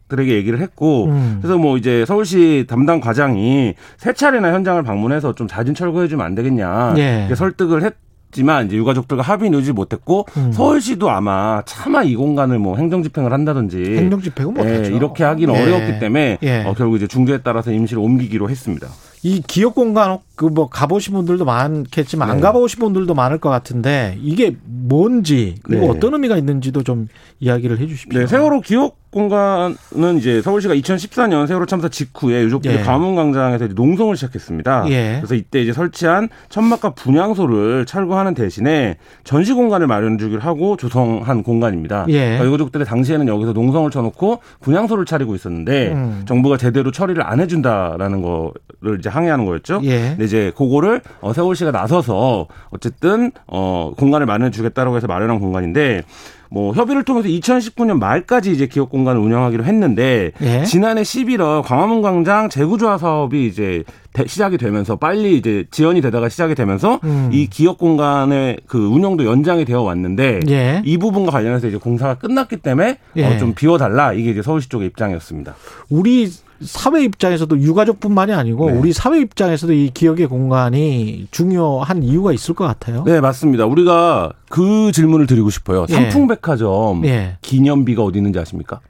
들에게 얘기를 했고 음. 그래서 뭐 이제 서울시 담당 과장이 세 차례나 현장을 방문해서 좀 자진 철거해 주면 안 되겠냐 예. 이렇게 설득을 했 지만 이제 유가족들과 합의는 이루지 못했고 음. 서울시도 아마 차마 이 공간을 뭐 행정 집행을 한다든지 행정 집행은 못하죠. 예, 이렇게 하기는 예. 어려웠기 때문에 예. 어, 결국 이제 중재에 따라서 임시로 옮기기로 했습니다. 이 기업 공간 그 뭐 가보신 분들도 많겠지만 안 네. 가보신 분들도 많을 것 같은데 이게 뭔지 그리고 네. 어떤 의미가 있는지도 좀 이야기를 해주십시오. 네, 세월호 기억 공간은 이제 서울시가 2014년 세월호 참사 직후에 유족들이 예. 광화문광장에서 이제 농성을 시작했습니다. 예. 그래서 이때 이제 설치한 천막과 분향소를 철거하는 대신에 전시 공간을 마련해 주기로 하고 조성한 공간입니다. 예. 그러니까 유족들이 당시에는 여기서 농성을 쳐놓고 분향소를 차리고 있었는데 음. 정부가 제대로 처리를 안 해준다라는 거를 이제 항의하는 거였죠. 예. 근데 이제 그거를 어, 서울시가 나서서 어쨌든 어 공간을 마련해 주겠다라고 해서 마련한 공간인데 뭐 협의를 통해서 2019년 말까지 이제 기업 공간을 운영하기로 했는데 예. 지난해 11월 광화문 광장 재구조화 사업이 이제 대- 시작이 되면서 빨리 이제 지연이 되다가 시작이 되면서 음. 이 기업 공간의 그 운영도 연장이 되어 왔는데 예. 이 부분과 관련해서 이제 공사가 끝났기 때문에 예. 어, 좀 비워달라 이게 이제 서울시 쪽의 입장이었습니다. 우리 사회 입장에서도 유가족뿐만이 아니고 네. 우리 사회 입장에서도 이 기억의 공간이 중요한 이유가 있을 것 같아요. 네, 맞습니다. 우리가 그 질문을 드리고 싶어요. 예. 삼풍백화점 예. 기념비가 어디 있는지 아십니까?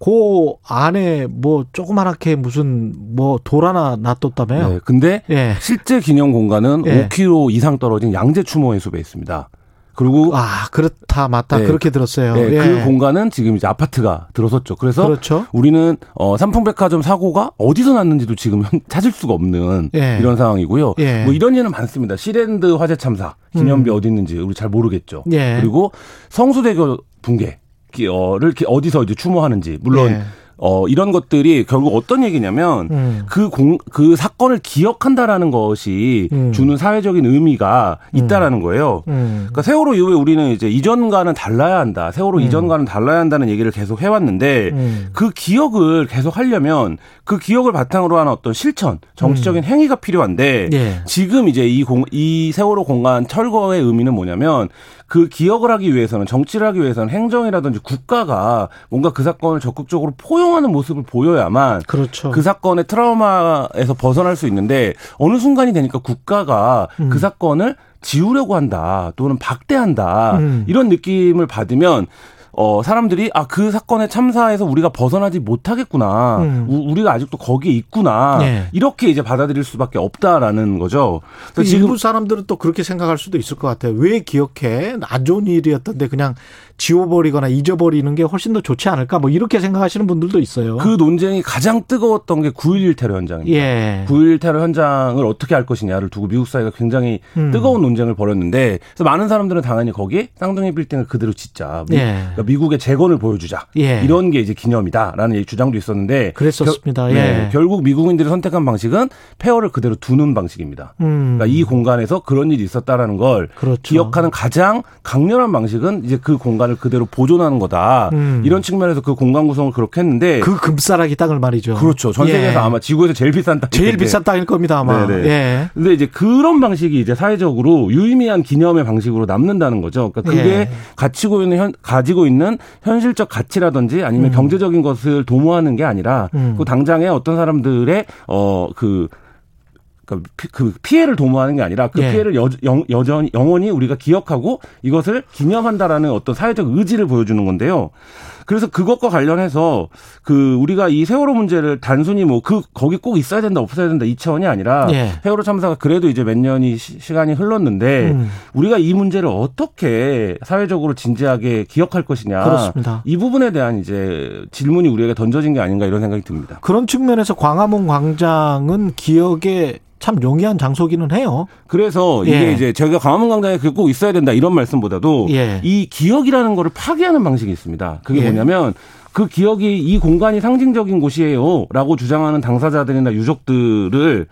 그 안에 뭐 조그만하게 무슨 뭐 돌 하나 놔뒀다며요. 네, 근데 예. 실제 기념 공간은 예. 5km 이상 떨어진 양재 추모 해수부에 있습니다. 그리고 아 그렇다 맞다 네. 그렇게 들었어요. 네, 예. 그 공간은 지금 이제 아파트가 들어섰죠. 그래서 그렇죠. 우리는 어 삼풍백화점 사고가 어디서 났는지도 지금 현- 찾을 수가 없는 예. 이런 상황이고요. 예. 뭐 이런 예는 많습니다. 시랜드 화재 참사 기념비 음. 어디 있는지 우리 잘 모르겠죠. 예. 그리고 성수대교 붕괴 를 어디서 이제 추모하는지 물론 예. 어 이런 것들이 결국 어떤 얘기냐면 음. 그 공, 그 사건을 기억한다라는 것이 음. 주는 사회적인 의미가 있다라는 거예요. 음. 그러니까 세월호 이후에 우리는 이제 이전과는 달라야 한다. 세월호 이전과는 달라야 한다는 얘기를 계속 해왔는데 음. 그 기억을 계속 하려면 그 기억을 바탕으로 하는 어떤 실천, 정치적인 행위가 필요한데 음. 예. 지금 이제 이 공, 이 세월호 공간 철거의 의미는 뭐냐면 그 기억을 하기 위해서는 정치를 하기 위해서는 행정이라든지 국가가 뭔가 그 사건을 적극적으로 포용하는 모습을 보여야만 그렇죠. 그 사건의 트라우마에서 벗어날 수 있는데 어느 순간이 되니까 국가가 음. 그 사건을 지우려고 한다 또는 박대한다 음. 이런 느낌을 받으면 어 사람들이 아 그 사건의 참사에서 우리가 벗어나지 못하겠구나 음. 우, 리가 아직도 거기에 있구나 예. 이렇게 이제 받아들일 수밖에 없다라는 거죠. 그 그래서 지금 일부 사람들은 또 그렇게 생각할 수도 있을 것 같아요. 왜 기억해? 안 좋은 일이었던데 그냥 지워버리거나 잊어버리는 게 훨씬 더 좋지 않을까? 뭐 이렇게 생각하시는 분들도 있어요. 그 논쟁이 가장 뜨거웠던 게 9.11 테러 현장입니다. 예. 9.11 테러 현장을 어떻게 할 것이냐를 두고 미국 사회가 굉장히 음. 뜨거운 논쟁을 벌였는데 그래서 많은 사람들은 당연히 거기에 쌍둥이 빌딩을 그대로 짓자. 미, 예. 그러니까 미국의 재건을 보여주자. 예. 이런 게 이제 기념이다라는 주장도 있었는데 그랬었습니다. 결, 예. 네, 결국 미국인들이 선택한 방식은 폐허를 그대로 두는 방식입니다. 음. 그러니까 이 공간에서 그런 일이 있었다라는 걸 그렇죠. 기억하는 가장 강렬한 방식은 이제 그 공간 을 그대로 보존하는 거다. 음. 이런 측면에서 그 공간 구성을 그렇게 했는데 그 금싸라기 땅을 말이죠. 그렇죠. 전 예. 세계에서 아마 지구에서 제일 비싼 땅 제일 비싼 땅일 겁니다 아마. 네네. 예. 근데 이제 그런 방식이 이제 사회적으로 유의미한 기념의 방식으로 남는다는 거죠. 그러니까 그게 예. 가지고 있는 현, 가지고 있는 현실적 가치라든지 아니면 음. 경제적인 것을 도모하는 게 아니라 음. 그 당장에 어떤 사람들의 어그 그, 피- 그 피해를 도모하는 게 아니라 그 예. 피해를 여, 영, 여전 영원히 우리가 기억하고 이것을 기념한다라는 어떤 사회적 의지를 보여주는 건데요. 그래서 그것과 관련해서 그 우리가 이 세월호 문제를 단순히 뭐 그 거기 꼭 있어야 된다 없어야 된다 이 차원이 아니라 예. 세월호 참사가 그래도 이제 몇 년이 시, 간이 흘렀는데 음. 우리가 이 문제를 어떻게 사회적으로 진지하게 기억할 것이냐 그렇습니다. 이 부분에 대한 이제 질문이 우리에게 던져진 게 아닌가 이런 생각이 듭니다. 그런 측면에서 광화문 광장은 기억에 참 용이한 장소기는 해요. 그래서 예. 이게 이제 저희가 광화문 광장에 그게 꼭 있어야 된다 이런 말씀보다도 예. 이 기억이라는 거를 파괴하는 방식이 있습니다. 그게 예. 뭐냐면 그 기억이 이 공간이 상징적인 곳이에요라고 주장하는 당사자들이나 유족들을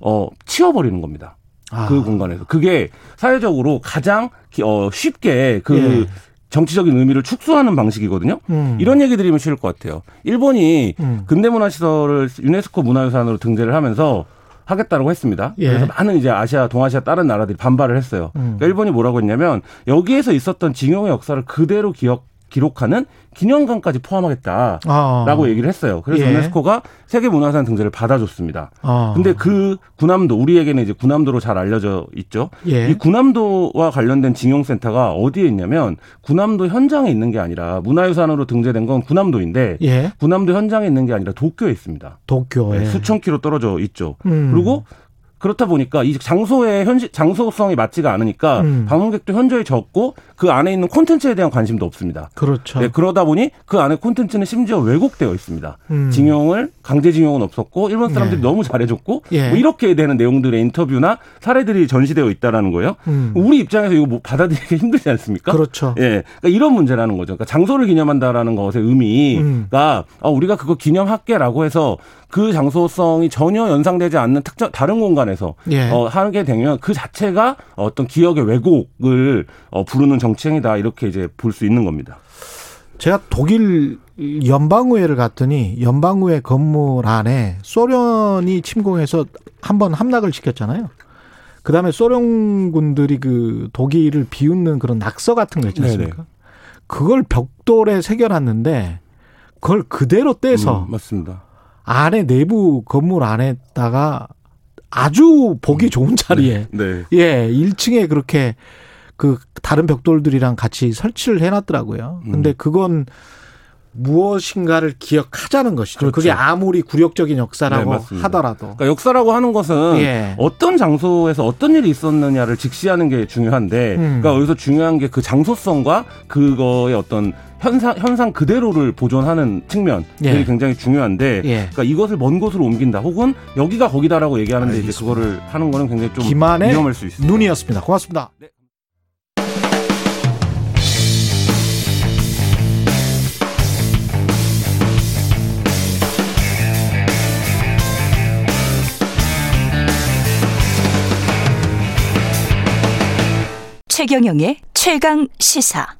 어 치워버리는 겁니다. 아. 그 공간에서 그게 사회적으로 가장 기- 어 쉽게 그 예. 정치적인 의미를 축소하는 방식이거든요. 음. 이런 얘기 드리면 쉬울 것 같아요. 일본이 음. 근대문화시설을 유네스코 문화유산으로 등재를 하면서 하겠다고 했습니다. 예. 그래서 많은 이제 아시아, 동아시아 다른 나라들이 반발을 했어요. 음. 그러니까 일본이 뭐라고 했냐면 여기에서 있었던 징용의 역사를 그대로 기억 기록하는 기념관까지 포함하겠다라고 아. 얘기를 했어요. 그래서 예. 유네스코가 세계문화유산 등재를 받아줬습니다. 아. 근데 그 군함도 우리에게는 이제 군함도로 잘 알려져 있죠. 예. 이 군함도와 관련된 징용센터가 어디에 있냐면 군함도 현장에 있는 게 아니라 문화유산으로 등재된 건 군함도인데 예. 군함도 현장에 있는 게 아니라 도쿄에 있습니다. 도쿄에 네, 수천 킬로 떨어져 있죠. 음. 그리고 그렇다 보니까 이 장소의 현실 장소성이 맞지가 않으니까 음. 방문객도 현저히 적고 그 안에 있는 콘텐츠에 대한 관심도 없습니다. 그렇죠. 네, 그러다 보니 그 안에 콘텐츠는 심지어 왜곡되어 있습니다. 음. 징용을 강제 징용은 없었고 일본 사람들이 네. 너무 잘해줬고 예. 뭐 이렇게 되는 내용들의 인터뷰나 사례들이 전시되어 있다라는 거예요. 음. 우리 입장에서 이거 뭐 받아들이기 힘들지 않습니까? 그렇죠. 예, 그러니까 이런 문제라는 거죠. 그러니까 장소를 기념한다라는 것의 의미가 음. 아, 우리가 그거 기념할게라고 해서 그 장소성이 전혀 연상되지 않는 특정 다른 공간에서 예. 어, 하게 되면 그 자체가 어떤 기억의 왜곡을 어, 부르는 정치행위다 이렇게 이제 볼 수 있는 겁니다. 제가 독일 연방의회를 갔더니 연방의회 건물 안에 소련이 침공해서 한번 함락을 시켰잖아요. 그 다음에 소련군들이 그 독일을 비웃는 그런 낙서 같은 거 있지 않습니까? 그걸 벽돌에 새겨놨는데 그걸 그대로 떼서 음, 맞습니다. 안에 내부 건물 안에다가 아주 보기 좋은 자리에 네. 예, 1층에 그렇게 그 다른 벽돌들이랑 같이 설치를 해놨더라고요. 음. 근데 그건 무엇인가를 기억하자는 것이죠. 그렇죠. 그게 아무리 굴욕적인 네, 역사라고 맞습니다. 하더라도. 그러니까 역사라고 하는 것은 예. 어떤 장소에서 어떤 일이 있었느냐를 직시하는 게 중요한데, 음. 그러니까 여기서 중요한 게 그 장소성과 그거의 어떤 현상 현상 그대로를 보존하는 측면이 예. 굉장히 중요한데, 예. 그러니까 이것을 먼 곳으로 옮긴다, 혹은 여기가 거기다라고 얘기하는데 이제 그거를 하는 거는 굉장히 좀 김한의 위험할 수 있습니다. 눈이었습니다. 고맙습니다. 최경영의 최강 시사.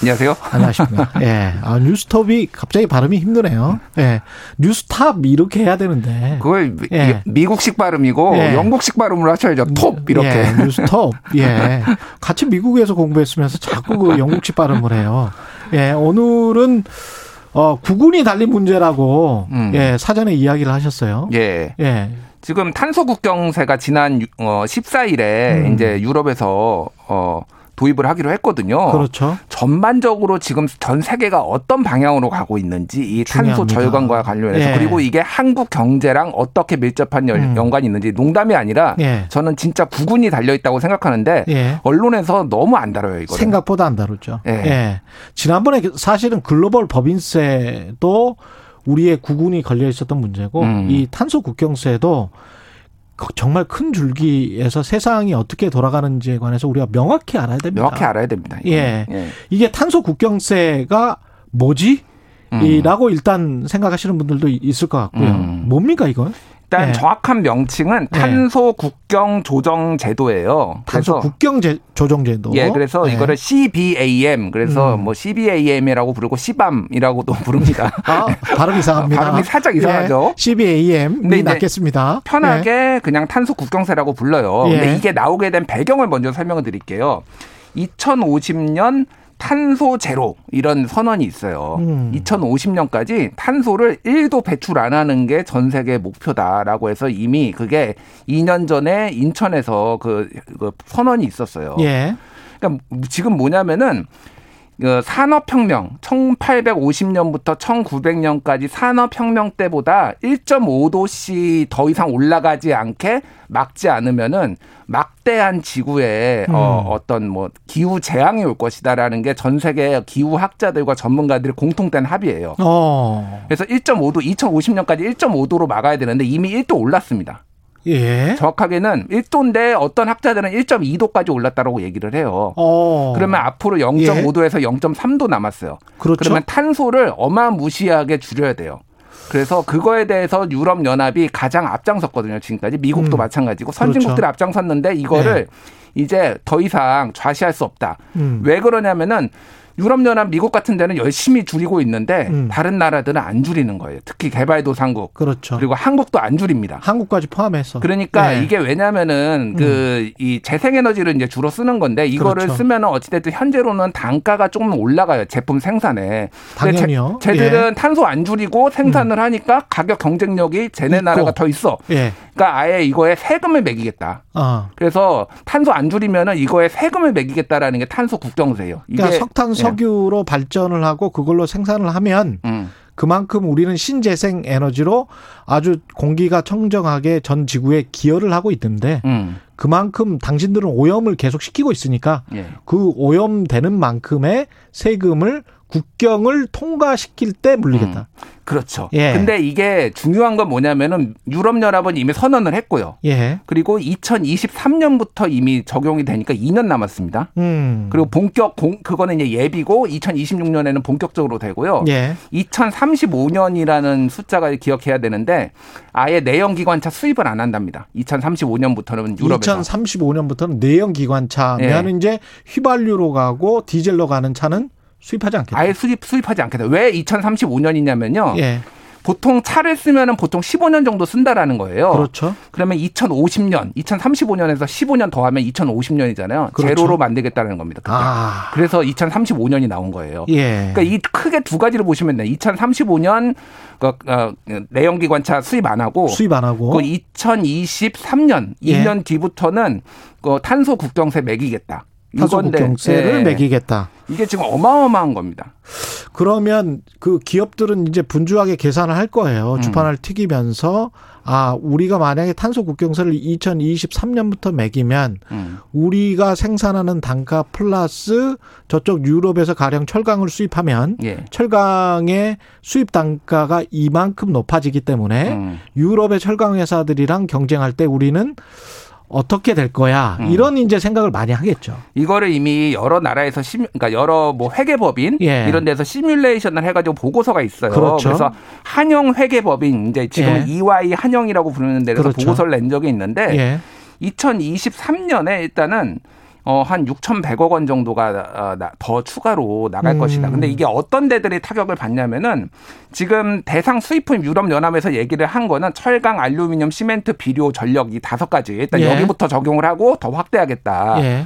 안녕하세요. 안녕하십니까. 예. 아, 뉴스톱이 갑자기 발음이 힘드네요. 예. 뉴스탑 이렇게 해야 되는데. 그걸 미- 예. 미국식 발음이고 예. 영국식 발음으로 하셔야죠. 톱 이렇게. 예, 뉴스톱. 예. 같이 미국에서 공부했으면서 자꾸 그 영국식 발음을 해요. 예, 오늘은 어, 구군이 달린 문제라고 음. 예, 사전에 이야기를 하셨어요. 예. 예. 지금 탄소 국경세가 지난 유- 어 14일에 음. 이제 유럽에서 어 도입을 하기로 했거든요. 그렇죠. 전반적으로 지금 전 세계가 어떤 방향으로 가고 있는지 이 탄소 중요합니다. 절감과 관련해서 예. 그리고 이게 한국 경제랑 어떻게 밀접한 연- 음. 연관이 있는지 농담이 아니라 예. 저는 진짜 구군이 달려 있다고 생각하는데 예. 언론에서 너무 안 다뤄요 이거. 생각보다 안 다루죠. 예. 예. 지난번에 사실은 글로벌 법인세도 우리의 구군이 걸려 있었던 문제고 음. 이 탄소 국경세도 거- 정말 큰 줄기에서 세상이 어떻게 돌아가는지에 관해서 우리가 명확히 알아야 됩니다. 명확히 알아야 됩니다. 예. 예. 이게 탄소 국경세가 뭐지? 음. 이라고 일단 생각하시는 분들도 있을 것 같고요. 음. 뭡니까 이건? 일단 예. 정확한 명칭은 예. 탄소 국경 조정 제도예요. 탄소 국경 제- 조정 제도. 예, 그래서 예. 이거를 CBAM 그래서 음. 뭐 CBAM이라고 부르고 CBAM이라고도 부릅니다. 아, 발음 이상합니다. 발음이 살짝 이상하죠? 예, CBAM 이제 낫겠습니다. 편하게 그냥 탄소 국경세라고 불러요. 예. 근데 이게 나오게 된 배경을 먼저 설명을 드릴게요. 2050년 탄소 제로 이런 선언이 있어요. 음. 2050년까지 탄소를 1도 배출 안 하는 게 전 세계 목표다라고 해서 이미 그게 2년 전에 인천에서 그, 그 선언이 있었어요. 예. 그러니까 지금 뭐냐면은 그 산업혁명 1850년부터 1900년까지 산업혁명 때보다 1.5도씨 더 이상 올라가지 않게 막지 않으면은 막대한 지구에 음. 어, 어떤 뭐 기후 재앙이 올 것이다라는 게 전 세계 기후 학자들과 전문가들의 공통된 합의예요. 어. 그래서 1.5도 2050년까지 1.5도로 막아야 되는데 이미 1도 올랐습니다. 예. 정확하게는 1도인데 어떤 학자들은 1.2도까지 올랐다라고 얘기를 해요. 어. 그러면 앞으로 0.5도에서 0.3도 남았어요. 그렇죠. 그러면 탄소를 어마무시하게 줄여야 돼요. 그래서 그거에 대해서 유럽 연합이 가장 앞장섰거든요. 지금까지 미국도 음. 마찬가지고 선진국들이 그렇죠. 앞장섰는데 이거를 이제 더 이상 좌시할 수 없다. 음. 왜 그러냐면은 유럽 연합 미국 같은 데는 열심히 줄이고 있는데 음. 다른 나라들은 안 줄이는 거예요. 특히 개발도상국 그렇죠. 그리고 한국도 안 줄입니다. 한국까지 포함해서. 그러니까 예. 이게 왜냐면은 그이 재생에너지를 이제 주로 쓰는 건데 이거를 그렇죠. 쓰면은 어찌됐든 현재로는 단가가 조금 올라가요 제품 생산에. 당연히요. 제, 쟤들은 탄소 안 줄이고 생산을 하니까 가격 경쟁력이 쟤네 있고. 나라가 더 있어. 예. 그러니까 아예 이거에 세금을 매기겠다. 아. 그래서 탄소 안 줄이면은 이거에 세금을 매기겠다라는 게 탄소 국경세예요. 이게 그러니까 석탄 예. 석유로 발전을 하고 그걸로 생산을 하면 음. 그만큼 우리는 신재생 에너지로 아주 공기가 청정하게 전 지구에 기여를 하고 있는데 음. 그만큼 당신들은 오염을 계속 시키고 있으니까 예. 그 오염되는 만큼의 세금을 국경을 통과시킬 때 물리겠다. 그렇죠. 예. 근데 이게 중요한 건 뭐냐면은 유럽 연합은 이미 선언을 했고요. 예. 그리고 2023년부터 이미 적용이 되니까 2년 남았습니다. 음. 그리고 본격 공 그거는 이제 예비고 2026년에는 본격적으로 되고요. 예. 2035년이라는 숫자가 기억해야 되는데 아예 내연 기관차 수입을 안 한답니다. 2035년부터는 유럽에서 2035년부터는 내연 기관차면 예. 이제 휘발유로 가고 디젤로 가는 차는 수입하지 않겠다. 아예 수입 수입하지 않겠다. 왜 2035년이냐면요. 예. 보통 차를 쓰면은 보통 15년 정도 쓴다라는 거예요. 그렇죠. 그러면 2050년, 2035년에서 15년 더하면 2050년이잖아요. 그렇죠. 제로로 만들겠다는 겁니다. 아. 그래서 2035년이 나온 거예요. 예. 그러니까 이 크게 두 가지를 보시면 돼요. 2035년 그, 어, 내연기관차 수입 안 하고 수입 안 하고. 그 2023년 예. 2년 뒤부터는 그 탄소 국경세 매기겠다. 탄소 이건데, 국경세를 예. 매기겠다. 이게 지금 어마어마한 겁니다. 그러면 그 기업들은 이제 분주하게 계산을 할 거예요. 음. 주판을 튀기면서 아 우리가 만약에 탄소 국경세를 2023년부터 매기면 음. 우리가 생산하는 단가 플러스 저쪽 유럽에서 가령 철강을 수입하면 예. 철강의 수입 단가가 이만큼 높아지기 때문에 음. 유럽의 철강 회사들이랑 경쟁할 때 우리는 어떻게 될 거야 음. 이런 이제 생각을 많이 하겠죠. 이거를 이미 여러 나라에서 시뮬, 그러니까 여러 뭐 회계법인 예. 이런 데서 시뮬레이션을 해가지고 보고서가 있어요. 그렇죠. 래서 한영 회계법인 이제 지금 예. EY 한영이라고 부르는 데서 그렇죠. 보고서를 낸 적이 있는데 예. 2023년에 일단은 어, 한 6,100억 원 정도가 어, 나- 더 추가로 나갈 음. 것이다. 근데 이게 어떤 데들이 타격을 받냐면은 지금 대상 수입품 유럽연합에서 얘기를 한 거는 철강, 알루미늄, 시멘트, 비료, 전력 이 다섯 가지. 일단 예. 여기부터 적용을 하고 더 확대하겠다. 예.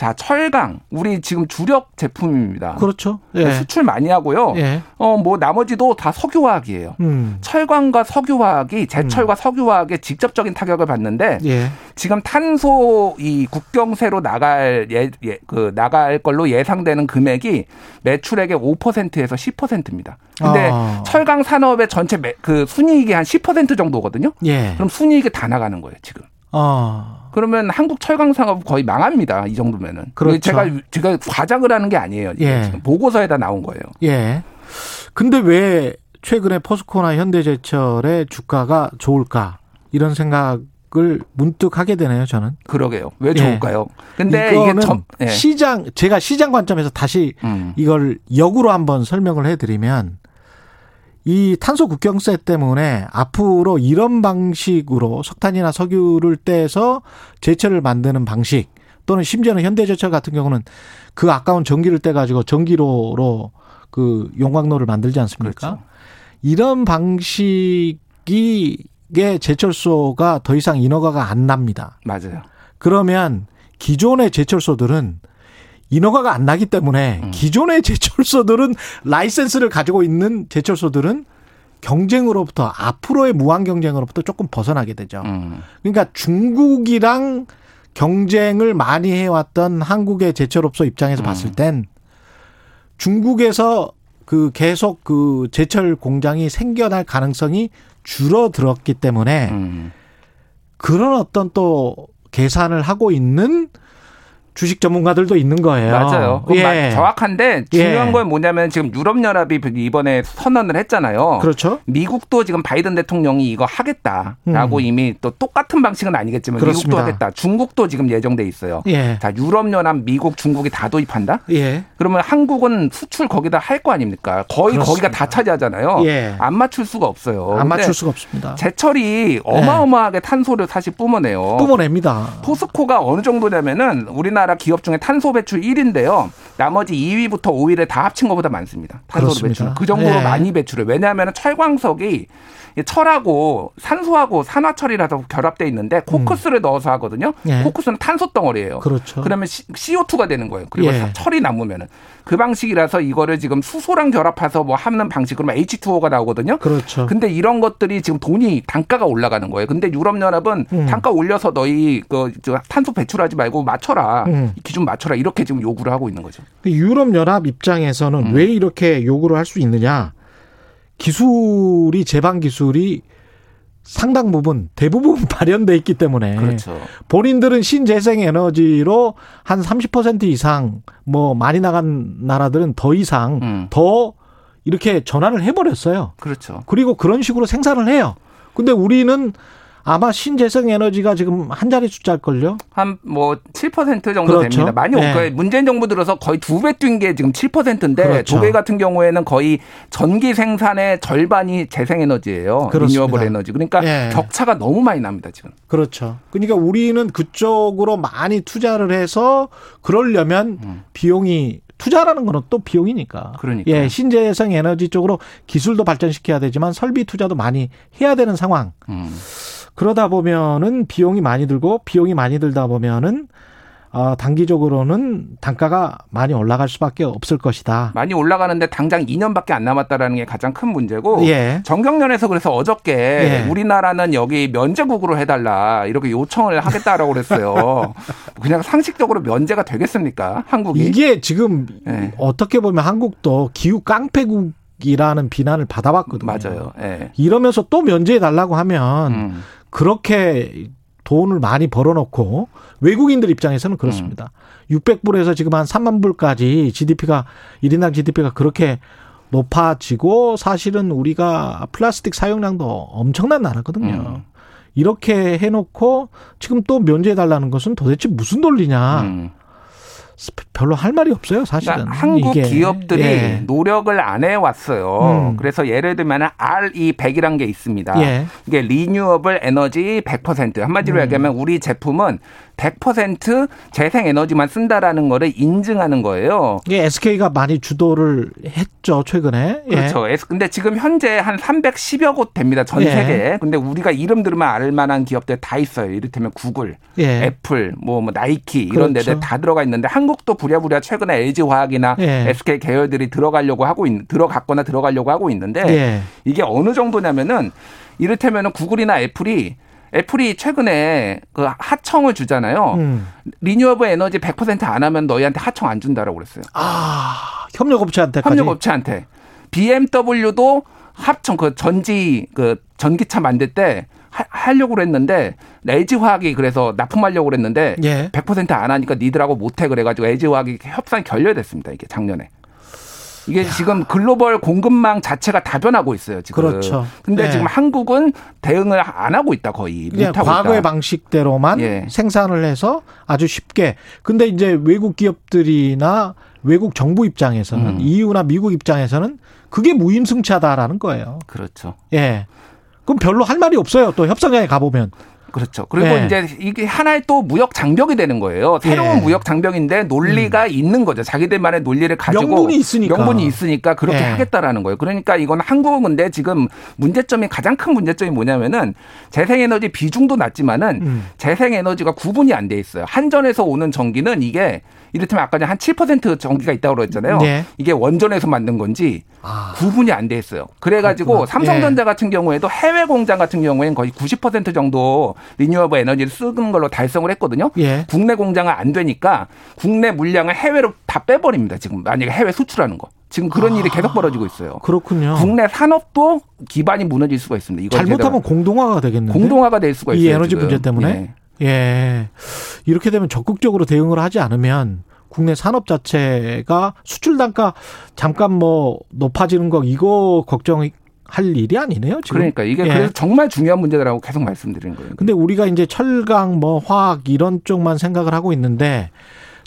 자, 철강. 우리 지금 주력 제품입니다. 그렇죠. 예. 수출 많이 하고요. 예. 어, 뭐 나머지도 다 석유화학이에요. 음. 철강과 석유화학이 제철과 석유화학에 직접적인 타격을 받는데 예. 지금 탄소 이 국경세로 나갈 예, 예, 그 나갈 걸로 예상되는 금액이 매출액의 5%에서 10%입니다. 근데 아. 철강 산업의 전체 매, 그 순이익이 한 10% 정도거든요. 예. 그럼 순이익이 다 나가는 거예요, 지금. 어. 그러면 한국 철강 산업 거의 망합니다. 이 정도면은. 그렇죠. 제가 제가 과장을 하는 게 아니에요. 예. 보고서에다 나온 거예요. 예. 근데 왜 최근에 포스코나 현대제철의 주가가 좋을까? 이런 생각을 문득 하게 되네요, 저는. 그러게요. 왜 예. 좋을까요? 근데 이거는 이게 점, 예. 시장 제가 시장 관점에서 다시 음. 이걸 역으로 한번 설명을 해 드리면 이 탄소 국경세 때문에 앞으로 이런 방식으로 석탄이나 석유를 떼서 제철을 만드는 방식 또는 심지어는 현대제철 같은 경우는 그 아까운 전기를 떼가지고 전기로로 그 용광로를 만들지 않습니까? 그렇죠. 이런 방식이 의 제철소가 더 이상 인허가가 안 납니다. 맞아요. 그러면 기존의 제철소들은 인허가가 안 나기 때문에 음. 기존의 제철소들은 라이센스를 가지고 있는 제철소들은 경쟁으로부터 앞으로의 무한 경쟁으로부터 조금 벗어나게 되죠. 음. 그러니까 중국이랑 경쟁을 많이 해왔던 한국의 제철업소 입장에서 음. 봤을 땐 중국에서 그 계속 그 제철 공장이 생겨날 가능성이 줄어들었기 때문에 음. 그런 어떤 또 계산을 하고 있는 주식 전문가들도 있는 거예요. 맞아요. 예. 마- 정확한데 중요한 예. 건 뭐냐면 지금 유럽연합이 이번에 선언을 했잖아요. 그렇죠. 미국도 지금 바이든 대통령이 이거 하겠다라고 음. 이미 또 똑같은 방식은 아니겠지만 그렇습니다. 미국도 하겠다. 중국도 지금 예정돼 있어요. 예. 자, 유럽연합, 미국, 중국이 다 도입한다? 예. 그러면 한국은 수출 거기다 할 거 아닙니까? 거의 그렇습니다. 거기가 다 차지하잖아요. 예. 안 맞출 수가 없어요. 안 맞출 수가 없습니다. 제철이 어마어마하게 탄소를 사실 뿜어내요. 뿜어냅니다. 포스코가 어느 정도냐면은 우리나라 기업 중에 탄소 배출 1위인데요. 나머지 2위부터 5위를 다 합친 것보다 많습니다. 탄소. 배출. 그 정도로 예. 많이 배출해. 왜냐하면 철광석이 철하고 산소하고 산화철이라서 결합돼 있는데 코크스를 넣어서 하거든요. 예. 코크스는 탄소 덩어리예요. 그렇죠. 그러면 CO2가 되는 거예요. 그리고 예. 철이 남으면은 그 방식이라서 이거를 지금 수소랑 결합해서 뭐 하는 방식 그러면 H2O가 나오거든요. 그렇죠. 근데 이런 것들이 지금 돈이 단가가 올라가는 거예요. 근데 유럽 연합은 음. 단가 올려서 너희 그저 탄소 배출하지 말고 맞춰라 음. 기준 맞춰라 이렇게 지금 요구를 하고 있는 거죠. 유럽 연합 입장에서는 음. 왜 이렇게 요구를 할 수 있느냐? 기술이 제반 기술이 상당 부분 대부분 발현돼 있기 때문에 그렇죠. 본인들은 신재생 에너지로 한 30% 이상 뭐 많이 나간 나라들은 더 이상 음. 더 이렇게 전환을 해버렸어요. 그렇죠. 그리고 그런 식으로 생산을 해요. 근데 우리는 아마 신재생 에너지가 지금 한 자리 숫자일걸요? 한 뭐 7% 정도 그렇죠. 됩니다. 많이 네. 올 거예요. 문재인 정부 들어서 거의 두 배 뛴 게 지금 7%인데 그렇죠. 독일 같은 경우에는 거의 전기 생산의 절반이 재생에너지예요. 그렇습니다. 리뉴어블 에너지. 그러니까 예. 격차가 너무 많이 납니다, 지금. 그렇죠. 그러니까 우리는 그쪽으로 많이 투자를 해서 그러려면 음. 비용이 투자라는 거는 또 비용이니까. 그러니까요. 예, 신재생 에너지 쪽으로 기술도 발전시켜야 되지만 설비 투자도 많이 해야 되는 상황. 음. 그러다 보면은 비용이 많이 들고 비용이 많이 들다 보면은 어, 단기적으로는 단가가 많이 올라갈 수밖에 없을 것이다. 많이 올라가는데 당장 2년밖에 안 남았다라는 게 가장 큰 문제고 예. 정경련에서 그래서 어저께 예. 우리나라는 여기 면제국으로 해달라 이렇게 요청을 하겠다라고 그랬어요. 그냥 상식적으로 면제가 되겠습니까? 한국이 이게 지금 예. 어떻게 보면 한국도 기후 깡패국 이라는 비난을 받아봤거든요. 맞아요. 예. 이러면서 또 면제해 달라고 하면 음. 그렇게 돈을 많이 벌어놓고 외국인들 입장에서는 그렇습니다. 600불에서 지금 한 3만 불까지 GDP가 1인당 GDP가 그렇게 높아지고 사실은 우리가 플라스틱 사용량도 엄청난 나라거든요. 음. 이렇게 해놓고 지금 또 면제해 달라는 것은 도대체 무슨 논리냐? 음. 별로 할 말이 없어요, 사실은. 그러니까 한국 이게. 기업들이 예. 노력을 안 해왔어요. 음. 그래서 예를 들면 RE100이란 게 있습니다. 예. 이게 renewable energy 100% 한마디로 음. 얘기하면 우리 제품은 100% 재생 에너지만 쓴다라는 거를 인증하는 거예요. 이게 SK가 많이 주도를 했죠, 최근에. 예. 그렇죠. 근데 지금 현재 한 310여 곳 됩니다. 전 예. 세계에. 근데 우리가 이름 들으면 알 만한 기업들 다 있어요. 이를테면 구글, 예. 애플, 뭐, 뭐 나이키 이런 그렇죠. 데들 다 들어가 있는데 한국 도 부랴부랴 최근에 LG 화학이나 예. SK 계열들이 들어가려고 하고 있, 들어갔거나 들어가려고 하고 있는데 예. 이게 어느 정도냐면은 이를테면은 구글이나 애플이 애플이 최근에 그 하청을 주잖아요. 음. 리뉴어블 에너지 100%안 하면 너희한테 하청 안 준다라고 그랬어요. 아, 협력업체한테까지. 협력업체한테. BMW도 합청 그 전지 그 전기차 만들 때 하, 하려고 그랬는데 LG 화학이 그래서 납품하려고 그랬는데 예. 100%안 하니까 니들하고 못해 그래가지고 LG 화학이 협상이 결렬됐습니다. 이게 작년에. 이게 지금 글로벌 공급망 자체가 다 변하고 있어요. 지금. 그렇죠. 근데 예. 지금 한국은 대응을 안 하고 있다 거의. 그냥 못하고 과거의 있다. 방식대로만 예. 생산을 해서 아주 쉽게. 근데 이제 외국 기업들이나 외국 정부 입장에서는 음. EU나 미국 입장에서는 그게 무임승차다라는 거예요. 그렇죠. 예. 그럼 별로 할 말이 없어요. 또 협상장에 가보면. 그렇죠. 그리고 예. 이제 이게 하나의 또 무역 장벽이 되는 거예요. 새로운 예. 무역 장벽인데 논리가 있는 거죠. 자기들만의 논리를 가지고 명분이 있으니까. 명분이 있으니까 그렇게 예. 하겠다라는 거예요. 그러니까 이건 한국은 근데 지금 문제점이 가장 큰 문제점이 뭐냐면은 재생에너지 비중도 낮지만은 음. 재생에너지가 구분이 안 돼 있어요. 한전에서 오는 전기는 이게 이를테면 아까 한 7% 전기가 있다고 그랬잖아요. 네. 이게 원전에서 만든 건지 구분이 안 돼 있어요. 그래가지고 그렇구나. 삼성전자 같은 경우에도 해외 공장 같은 경우에는 거의 90% 정도 리뉴어블 에너지를 쓰는 걸로 달성을 했거든요. 예. 국내 공장은 안 되니까 국내 물량을 해외로 다 빼버립니다. 지금 만약에 해외 수출하는 거. 지금 그런 일이 계속 벌어지고 있어요. 그렇군요. 국내 산업도 기반이 무너질 수가 있습니다. 이걸 잘못하면 공동화가 되겠는데. 공동화가 될 수가 있어요. 이 에너지 지금. 문제 때문에. 예. 예. 이렇게 되면 적극적으로 대응을 하지 않으면 국내 산업 자체가 수출 단가 잠깐 뭐 높아지는 거 이거 걱정할 일이 아니네요. 지금. 그러니까 이게 예. 그래서 정말 중요한 문제라고 계속 말씀드리는 거예요. 근데 우리가 이제 철강 뭐 화학 이런 쪽만 생각을 하고 있는데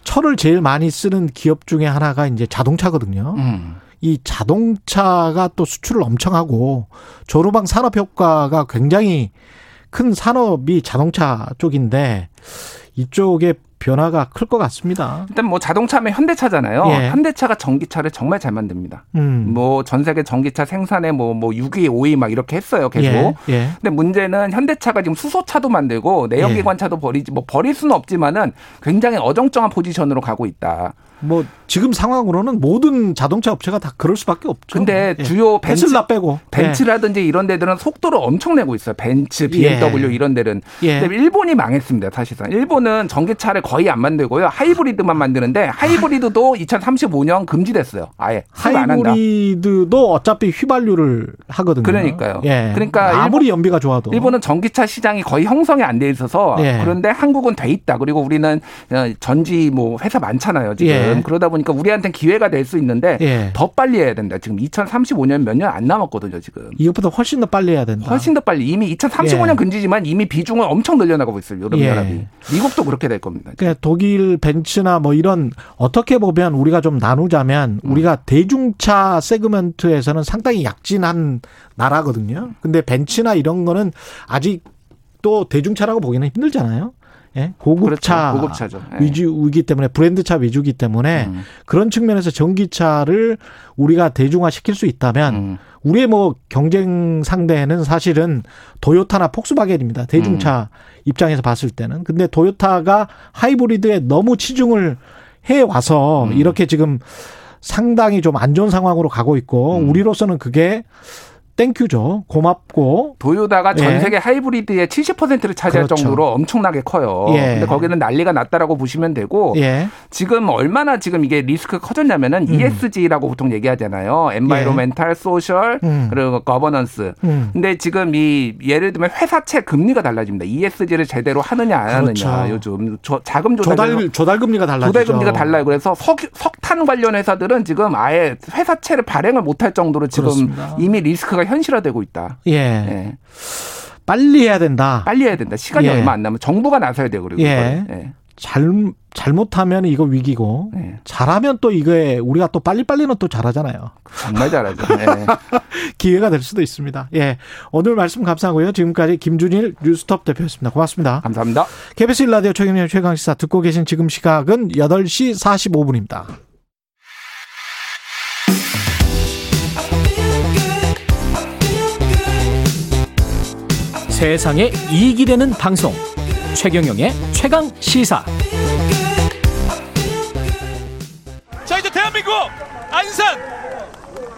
철을 제일 많이 쓰는 기업 중에 하나가 이제 자동차거든요. 음. 이 자동차가 또 수출을 엄청 하고 조르방 산업 효과가 굉장히 큰 산업이 자동차 쪽인데 이쪽에 변화가 클 것 같습니다. 일단 뭐 자동차면 현대차잖아요. 예. 현대차가 전기차를 정말 잘 만듭니다. 음. 뭐전 세계 전기차 생산에 뭐뭐 6위, 5위 막 이렇게 했어요. 계속. 예, 예. 근데 문제는 현대차가 지금 수소차도 만들고 내연기관차도 버리지 뭐 버릴 수는 없지만은 굉장히 어정쩡한 포지션으로 가고 있다. 뭐 지금 상황으로는 모든 자동차 업체가 다 그럴 수밖에 없죠. 근데 예. 주요 벤츠 테슬라 빼고 벤츠라든지 이런 데들은 속도를 엄청 내고 있어요. 벤츠, BMW 이런 데는. 예. 근데 일본이 망했습니다. 사실상. 일본은 전기차를 거의 안 만들고요. 하이브리드만 만드는데 하이브리드도 2035년 금지됐어요. 아예. 하이브리드도 어차피 휘발유를 하거든요. 그러니까요. 예. 그러니까 아무리 연비가 좋아도 일본은 전기차 시장이 거의 형성이 안 돼 있어서 예. 그런데 한국은 돼 있다. 그리고 우리는 어, 전지 뭐 회사 많잖아요. 지금 예. 그러다 보니까 우리한테는 기회가 될 수 있는데 예. 더 빨리 해야 된다. 지금 2035년 몇 년 안 남았거든요. 지금 이것보다 훨씬 더 빨리 해야 된다. 훨씬 더 빨리 이미 2035년 예. 금지지만 이미 비중을 엄청 늘려나가고 있어요. 유럽 예. 연합이 미국도 그렇게 될 겁니다. 그러니까 독일 벤츠나 뭐 이런 어떻게 보면 우리가 좀 나누자면 음. 우리가 대중차 세그먼트에서는 상당히 약진한 나라거든요. 근데 벤츠나 이런 거는 아직 또 대중차라고 보기는 힘들잖아요. 예? 고급차 그렇죠. 고급차죠. 예. 위주이기 때문에 브랜드차 위주이기 때문에 음. 그런 측면에서 전기차를 우리가 대중화 시킬 수 있다면 음. 우리의 뭐 경쟁 상대는 사실은 도요타나 폭스바겐입니다. 대중차 음. 입장에서 봤을 때는. 근데 도요타가 하이브리드에 너무 치중을 해 와서 음. 이렇게 지금 상당히 좀 안 좋은 상황으로 가고 있고 음. 우리로서는 그게 thank you죠. 고맙고 도요다가 전 예. 세계 하이브리드의 70%를 차지할 그렇죠. 정도로 엄청나게 커요. 예. 근데 거기는 난리가 났다라고 보시면 되고 예. 지금 얼마나 지금 이게 리스크가 커졌냐면은 음. ESG라고 보통 얘기하잖아요. environmental, social, 음. 그리고 거버넌스. 음. 근데 지금 이 예를 들면 회사채 금리가 달라집니다. ESG를 제대로 하느냐 안 그렇죠. 하느냐 요즘 저, 자금 조달 조달 조달 금리가 달라지죠. 조달 금리가 달라요. 그래서 석, 석탄 관련 회사들은 지금 아예 회사채를 발행을 못할 정도로 지금 그렇습니다. 이미 리스크가 현실화되고 있다. 예. 예. 빨리 해야 된다. 빨리 해야 된다. 시간이 예. 얼마 안 남으면 정부가 나서야 돼요. 그리고 예. 예. 잘 잘못하면 이거 위기고 네. 잘하면 또 이거에 우리가 또 빨리빨리는 또 잘하잖아요. 정말 잘하죠. 네. 기회가 될 수도 있습니다. 예. 오늘 말씀 감사하고요. 지금까지 김준일 뉴스톱 대표였습니다. 고맙습니다. 감사합니다. KBS 일라디오 최경영 최강시사 듣고 계신 지금 시각은 8시 45분입니다. 세상에 이익이 되는 방송. 최경영의 최강 시사. 자 이제 대한민국 안산.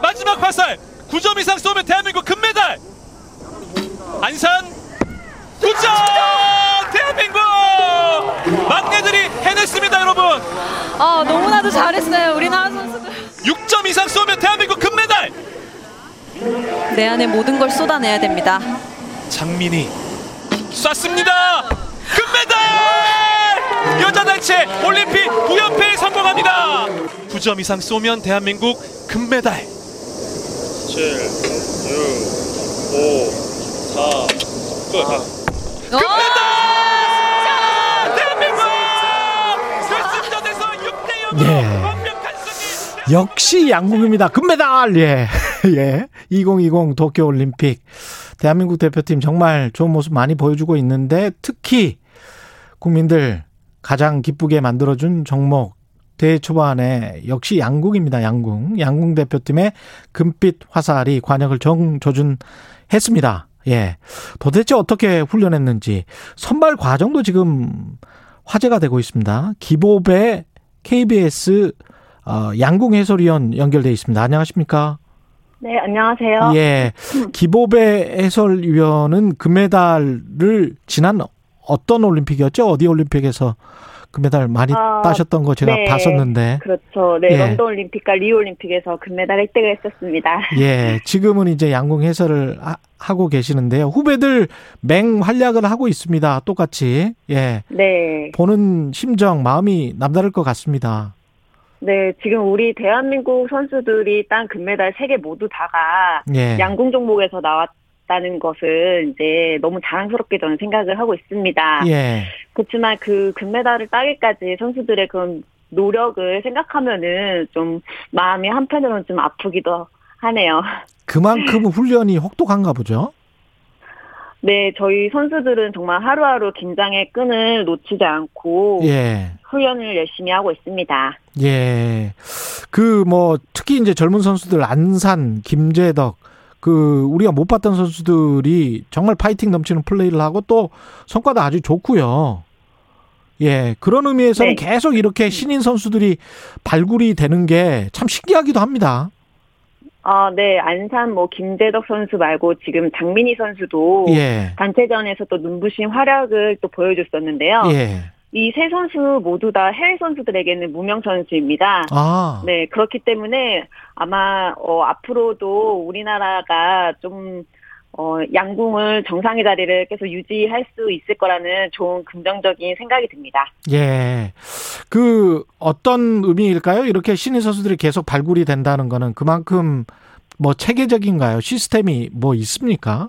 마지막 화살 9점 이상 쏘면 대한민국 금메달. 안산. 9점! 대한민국! 막내들이 해냈습니다 여러분. 아 너무나도 잘했어요. 우리나라 선수들. 6점 이상 쏘면 대한민국 금메달. 내 안에 모든 걸 쏟아내야 됩니다 장민이 쐈습니다 금메달 여자 단체 올림픽 9연패에 성공합니다 9점 이상 쏘면 대한민국 금메달 7 6 5 4 끝. 금메달 대한민국 결승전에서 6대 0 예. 역시 양궁입니다. 금메달! 예. 예. 2020 도쿄올림픽. 대한민국 대표팀 정말 좋은 모습 많이 보여주고 있는데 특히 국민들 가장 기쁘게 만들어준 종목 대회 초반에 역시 양궁입니다. 양궁. 양궁 대표팀의 금빛 화살이 관역을 정조준했습니다. 예. 도대체 어떻게 훈련했는지 선발 과정도 지금 화제가 되고 있습니다. 기보배 KBS 어, 양궁 해설위원 연결돼 있습니다. 안녕하십니까? 네, 안녕하세요. 예. 기보배 해설위원은 금메달을 지난 어떤 올림픽이었죠? 어디 올림픽에서 금메달 많이 아, 따셨던 거 제가 네, 봤었는데. 그렇죠. 네, 예. 런던 올림픽과 리오 올림픽에서 금메달 획득을 했었습니다. 예. 지금은 이제 양궁 해설을 하- 하고 계시는데요. 후배들 맹활약을 하고 있습니다. 똑같이. 예. 네. 보는 심정, 마음이 남다를 것 같습니다. 네, 지금 우리 대한민국 선수들이 딴 금메달 세 개 모두 다가 예. 양궁 종목에서 나왔다는 것을 이제 너무 자랑스럽게 저는 생각을 하고 있습니다. 예. 그렇지만 그 금메달을 따기까지 선수들의 그런 노력을 생각하면은 좀 마음이 한편으로는 좀 아프기도 하네요. 그만큼 훈련이 혹독한가 보죠. 네, 저희 선수들은 정말 하루하루 긴장의 끈을 놓치지 않고 예. 훈련을 열심히 하고 있습니다. 예. 그 뭐 특히 이제 젊은 선수들 안산, 김재덕 그 우리가 못 봤던 선수들이 정말 파이팅 넘치는 플레이를 하고 또 성과도 아주 좋고요. 예. 그런 의미에서는 네. 계속 이렇게 신인 선수들이 발굴이 되는 게 참 신기하기도 합니다. 아, 네, 안산 뭐 김재덕 선수 말고 지금 장민희 선수도 예. 단체전에서 또 눈부신 활약을 또 보여줬었는데요. 예. 이세 선수 모두 다 해외 선수들에게는 무명 선수입니다. 아. 네, 그렇기 때문에 아마 어, 앞으로도 우리나라가 좀 어, 양궁을 정상의 자리를 계속 유지할 수 있을 거라는 좋은 긍정적인 생각이 듭니다. 예. 그 어떤 의미일까요? 이렇게 신인 선수들이 계속 발굴이 된다는 거는 그만큼 뭐 체계적인가요? 시스템이 뭐 있습니까?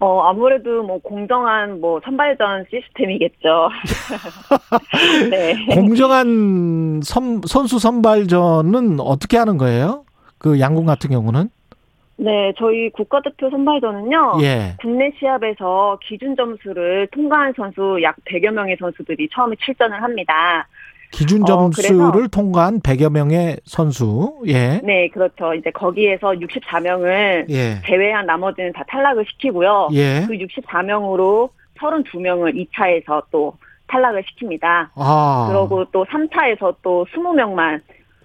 어, 아무래도 뭐 공정한 뭐 선발전 시스템이겠죠. 네. 공정한 선, 선수 선발전은 어떻게 하는 거예요? 그 양궁 같은 경우는? 네, 저희 국가대표 선발전은요. 예. 국내 시합에서 기준 점수를 통과한 선수 약 100여 명의 선수들이 처음에 출전을 합니다. 기준 어, 점수를 그래서- 통과한 100여 명의 선수. 예. 네, 그렇죠. 이제 거기에서 64명을 예. 제외한 나머지는 다 탈락을 시키고요. 예. 그 64명으로 32명을 2차에서 또 탈락을 시킵니다. 아. 그러고 또 3차에서 또 20명만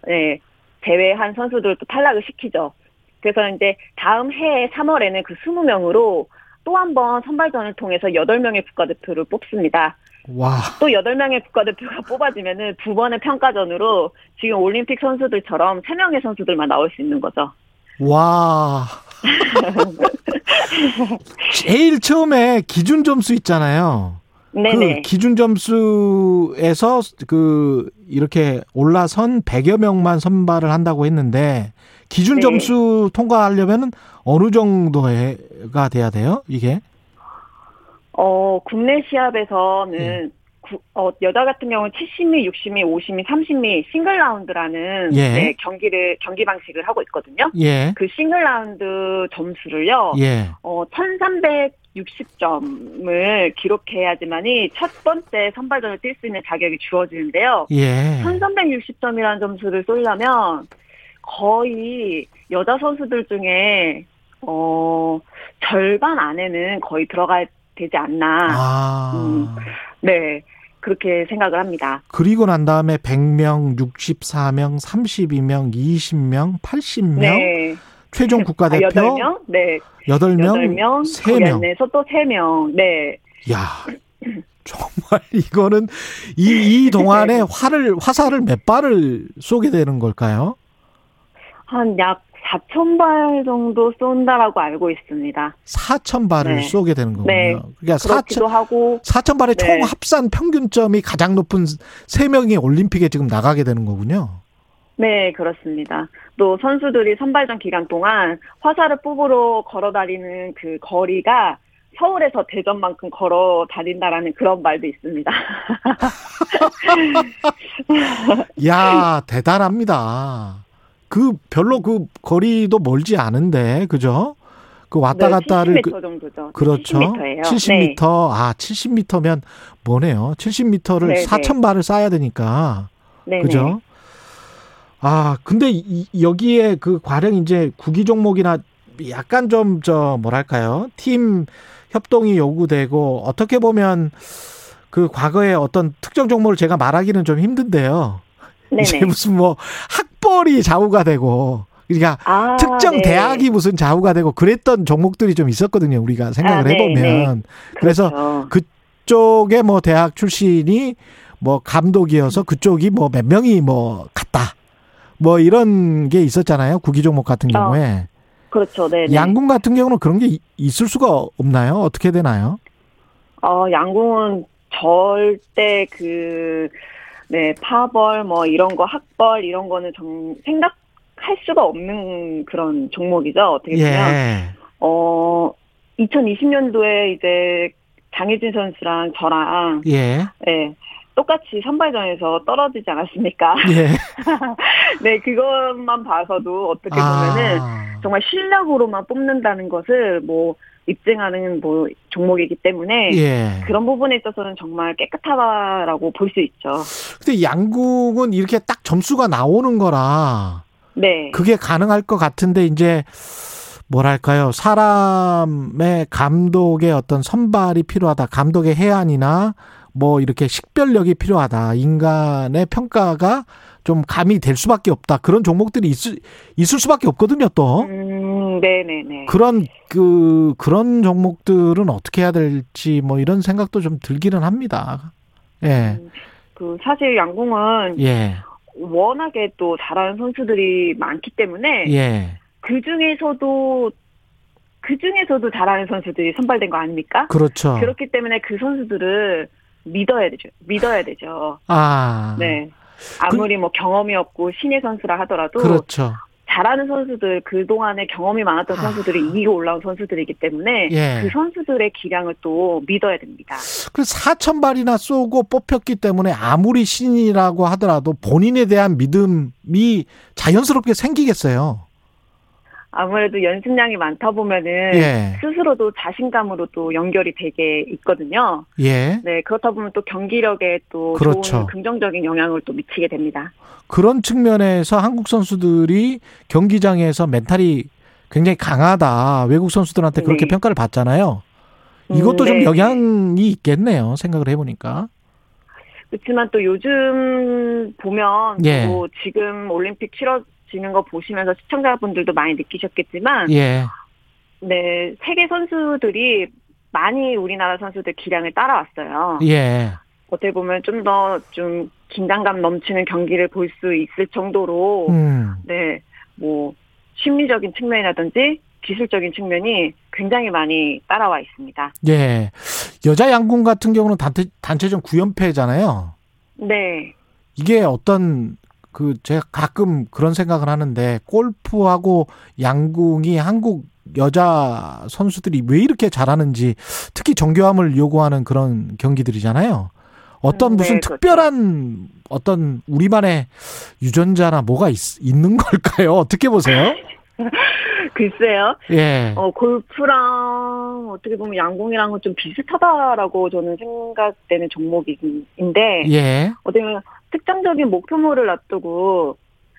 네, 제외한 선수들 또 탈락을 시키죠. 그래서 이제 다음 해 3월에는 그 20명으로 또 한 번 선발전을 통해서 8명의 국가대표를 뽑습니다. 와. 또 8명의 국가대표가 뽑아지면은 두 번의 평가전으로 지금 올림픽 선수들처럼 3명의 선수들만 나올 수 있는 거죠. 와. 제일 처음에 기준 점수 있잖아요. 네네. 그 기준 점수에서 그 이렇게 올라선 100여 명만 선발을 한다고 했는데 기준 네. 점수 통과하려면은 어느 정도가 돼야 돼요? 이게? 어, 국내 시합에서는 구- 어, 여자 같은 경우는 70미, 60미, 50미, 30미 싱글 라운드라는 예. 네, 경기를 경기 방식을 하고 있거든요. 예. 그 싱글 라운드 점수를요. 예. 어, 1360점을 기록해야지만이 첫 번째 선발전을 뛸 수 있는 자격이 주어지는데요. 예. 1360점이라는 점수를 쏠려면 거의 여자 선수들 중에 어, 절반 안에는 거의 들어가야 되지 않나. 아. 음, 네. 그렇게 생각을 합니다. 그리고 난 다음에 100명, 64명, 32명, 20명, 80명, 네. 최종 국가대표 아, 8명? 네. 8명, 8명, 3명. 내에서 또 3명. 네. 야, 정말 이거는 이, 이 동안에 활을 화살을 몇 발을 쏘게 되는 걸까요? 한 약 4천 발 정도 쏜다라고 알고 있습니다. 4천 발을 네. 쏘게 되는 거군요. 네. 그러니까 그렇기도 4천, 하고 4천 발의 네. 총 합산 평균점이 가장 높은 세 명이 올림픽에 지금 나가게 되는 거군요. 네, 그렇습니다. 또 선수들이 선발전 기간 동안 화살을 뽑으러 걸어 다니는 그 거리가 서울에서 대전만큼 걸어 다닌다라는 그런 말도 있습니다. 야, 대단합니다. 그 별로 그 거리도 멀지 않은데, 그죠? 그 왔다 네, 갔다를 70m 정도죠. 그렇죠. 70m예요. 70m. 아, 70m면 뭐네요. 70m를 네, 네. 4천 발을 쏴야 되니까. 네, 그죠? 아, 근데 이- 여기에 그 과령 이제 구기 종목이나 약간 좀 저 뭐랄까요? 팀 협동이 요구되고 어떻게 보면 그 과거에 어떤 특정 종목을 제가 말하기는 좀 힘든데요. 네네. 이제 무슨 뭐 학 벌이 좌우가 되고 그러니까 아, 특정 네. 대학이 무슨 좌우가 되고 그랬던 종목들이 좀 있었거든요. 우리가 생각을 아, 네, 해보면 네. 그래서 그렇죠. 그쪽에 뭐 대학 출신이 뭐 감독이어서 그쪽이 뭐 몇 명이 뭐 갔다 뭐 이런 게 있었잖아요. 구기 종목 같은 어, 경우에 그렇죠. 네. 네. 양궁 같은 경우는 그런 게 이- 있을 수가 없나요? 어떻게 되나요? 어, 양궁은 절대 그, 네, 파벌, 뭐, 이런 거, 학벌, 이런 거는 정, 생각할 수가 없는 그런 종목이죠. 어떻게 보면. 예. 어, 2020년도에 이제 장혜진 선수랑 저랑, 예. 네, 똑같이 선발전에서 떨어지지 않았습니까? 예. 네, 그것만 봐서도 어떻게 아. 보면은 정말 실력으로만 뽑는다는 것을 뭐 입증하는 뭐 종목이기 때문에 예. 그런 부분에 있어서는 정말 깨끗하다라고 볼 수 있죠. 근데 양궁은 이렇게 딱 점수가 나오는 거라 네. 그게 가능할 것 같은데 이제 뭐랄까요 사람의 감독의 어떤 선발이 필요하다 감독의 해안이나 뭐 이렇게 식별력이 필요하다 인간의 평가가 좀 감이 될 수밖에 없다 그런 종목들이 있을 있을 수밖에 없거든요 또 음, 네네네. 그런 그 그런 종목들은 어떻게 해야 될지 뭐 이런 생각도 좀 들기는 합니다 예그 사실 양궁은 예. 워낙에 또 잘하는 선수들이 많기 때문에 예. 그 중에서도 그 중에서도 잘하는 선수들이 선발된 거 아닙니까? 그렇죠. 그렇기 때문에 그 선수들을 믿어야 되죠. 믿어야 되죠. 아. 네. 아무리 뭐 경험이 없고 신예 선수라 하더라도 그렇죠. 잘하는 선수들 그 동안에 경험이 많았던 선수들이 이기고 올라온 선수들이기 때문에 예. 그 선수들의 기량을 또 믿어야 됩니다. 그 4천 발이나 쏘고 뽑혔기 때문에 아무리 신이라고 하더라도 본인에 대한 믿음이 자연스럽게 생기겠어요. 아무래도 연습량이 많다 보면은 예. 스스로도 자신감으로 또 연결이 되게 있거든요. 예. 네, 그렇다 보면 또 경기력에 또 그렇죠. 좋은 긍정적인 영향을 또 미치게 됩니다. 그런 측면에서 한국 선수들이 경기장에서 멘탈이 굉장히 강하다. 외국 선수들한테 그렇게 네. 평가를 받잖아요. 이것도 음, 좀 네. 영향이 있겠네요. 생각을 해보니까. 그렇지만 또 요즘 보면 예. 또 지금 올림픽 치러 지는 거 보시면서 시청자분들도 많이 느끼셨겠지만 예. 네, 세계 선수들이 많이 우리나라 선수들 기량을 따라왔어요. 예. 어떻게 보면 좀더좀 긴장감 넘치는 경기를 볼 수 있을 정도로 음. 네, 뭐 심리적인 측면이라든지 기술적인 측면이 굉장히 많이 따라와 있습니다. 예. 여자 양궁 같은 경우는 단체, 단체전 9연패잖아요. 네. 이게 어떤 그 제가 가끔 그런 생각을 하는데 골프하고 양궁이 한국 여자 선수들이 왜 이렇게 잘하는지 특히 정교함을 요구하는 그런 경기들이잖아요. 어떤 무슨 네, 그렇죠. 특별한 어떤 우리만의 유전자나 뭐가 있, 있는 걸까요? 어떻게 보세요? 글쎄요. 예. 어, 골프랑 어떻게 보면 양궁이랑은 좀 비슷하다라고 저는 생각되는 종목인데, 예. 어떻게 보면 특정적인 목표물을 놔두고,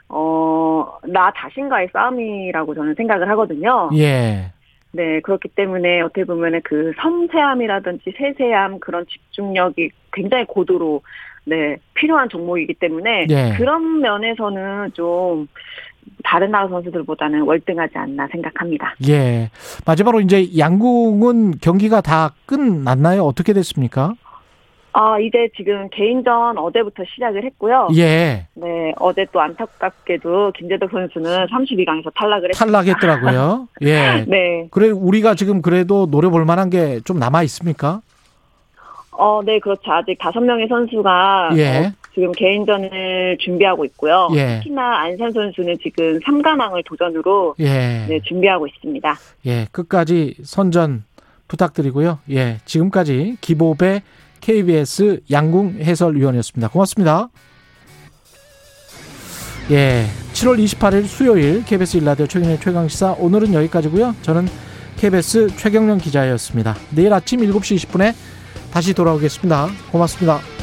어, 나 자신과의 싸움이라고 저는 생각을 하거든요. 예. 네, 그렇기 때문에 어떻게 보면은 그 섬세함이라든지 세세함 그런 집중력이 굉장히 고도로 네, 필요한 종목이기 때문에 예. 그런 면에서는 좀 다른 나라 선수들보다는 월등하지 않나 생각합니다. 예. 마지막으로 이제 양궁은 경기가 다 끝났나요? 어떻게 됐습니까? 아, 이제 지금 개인전 어제부터 시작을 했고요. 예. 네, 어제 또 안타깝게도 김재덕 선수는 32강에서 탈락을 했습니다. 탈락했더라고요. 예. 네. 그래 우리가 지금 그래도 노려볼 만한 게 좀 남아 있습니까? 어, 네, 그렇죠. 아직 다섯 명의 선수가 예. 어, 지금 개인전을 준비하고 있고요. 예. 특히나 안산 선수는 지금 3관왕을 도전으로 예. 네, 준비하고 있습니다. 예. 끝까지 선전 부탁드리고요. 예. 지금까지 기보배 KBS 양궁 해설위원이었습니다. 고맙습니다. 예. 7월 28일 수요일 KBS 일라디오 최경영 최강시사 오늘은 여기까지고요. 저는 KBS 최경영 기자였습니다. 내일 아침 7시 20분에 다시 돌아오겠습니다. 고맙습니다.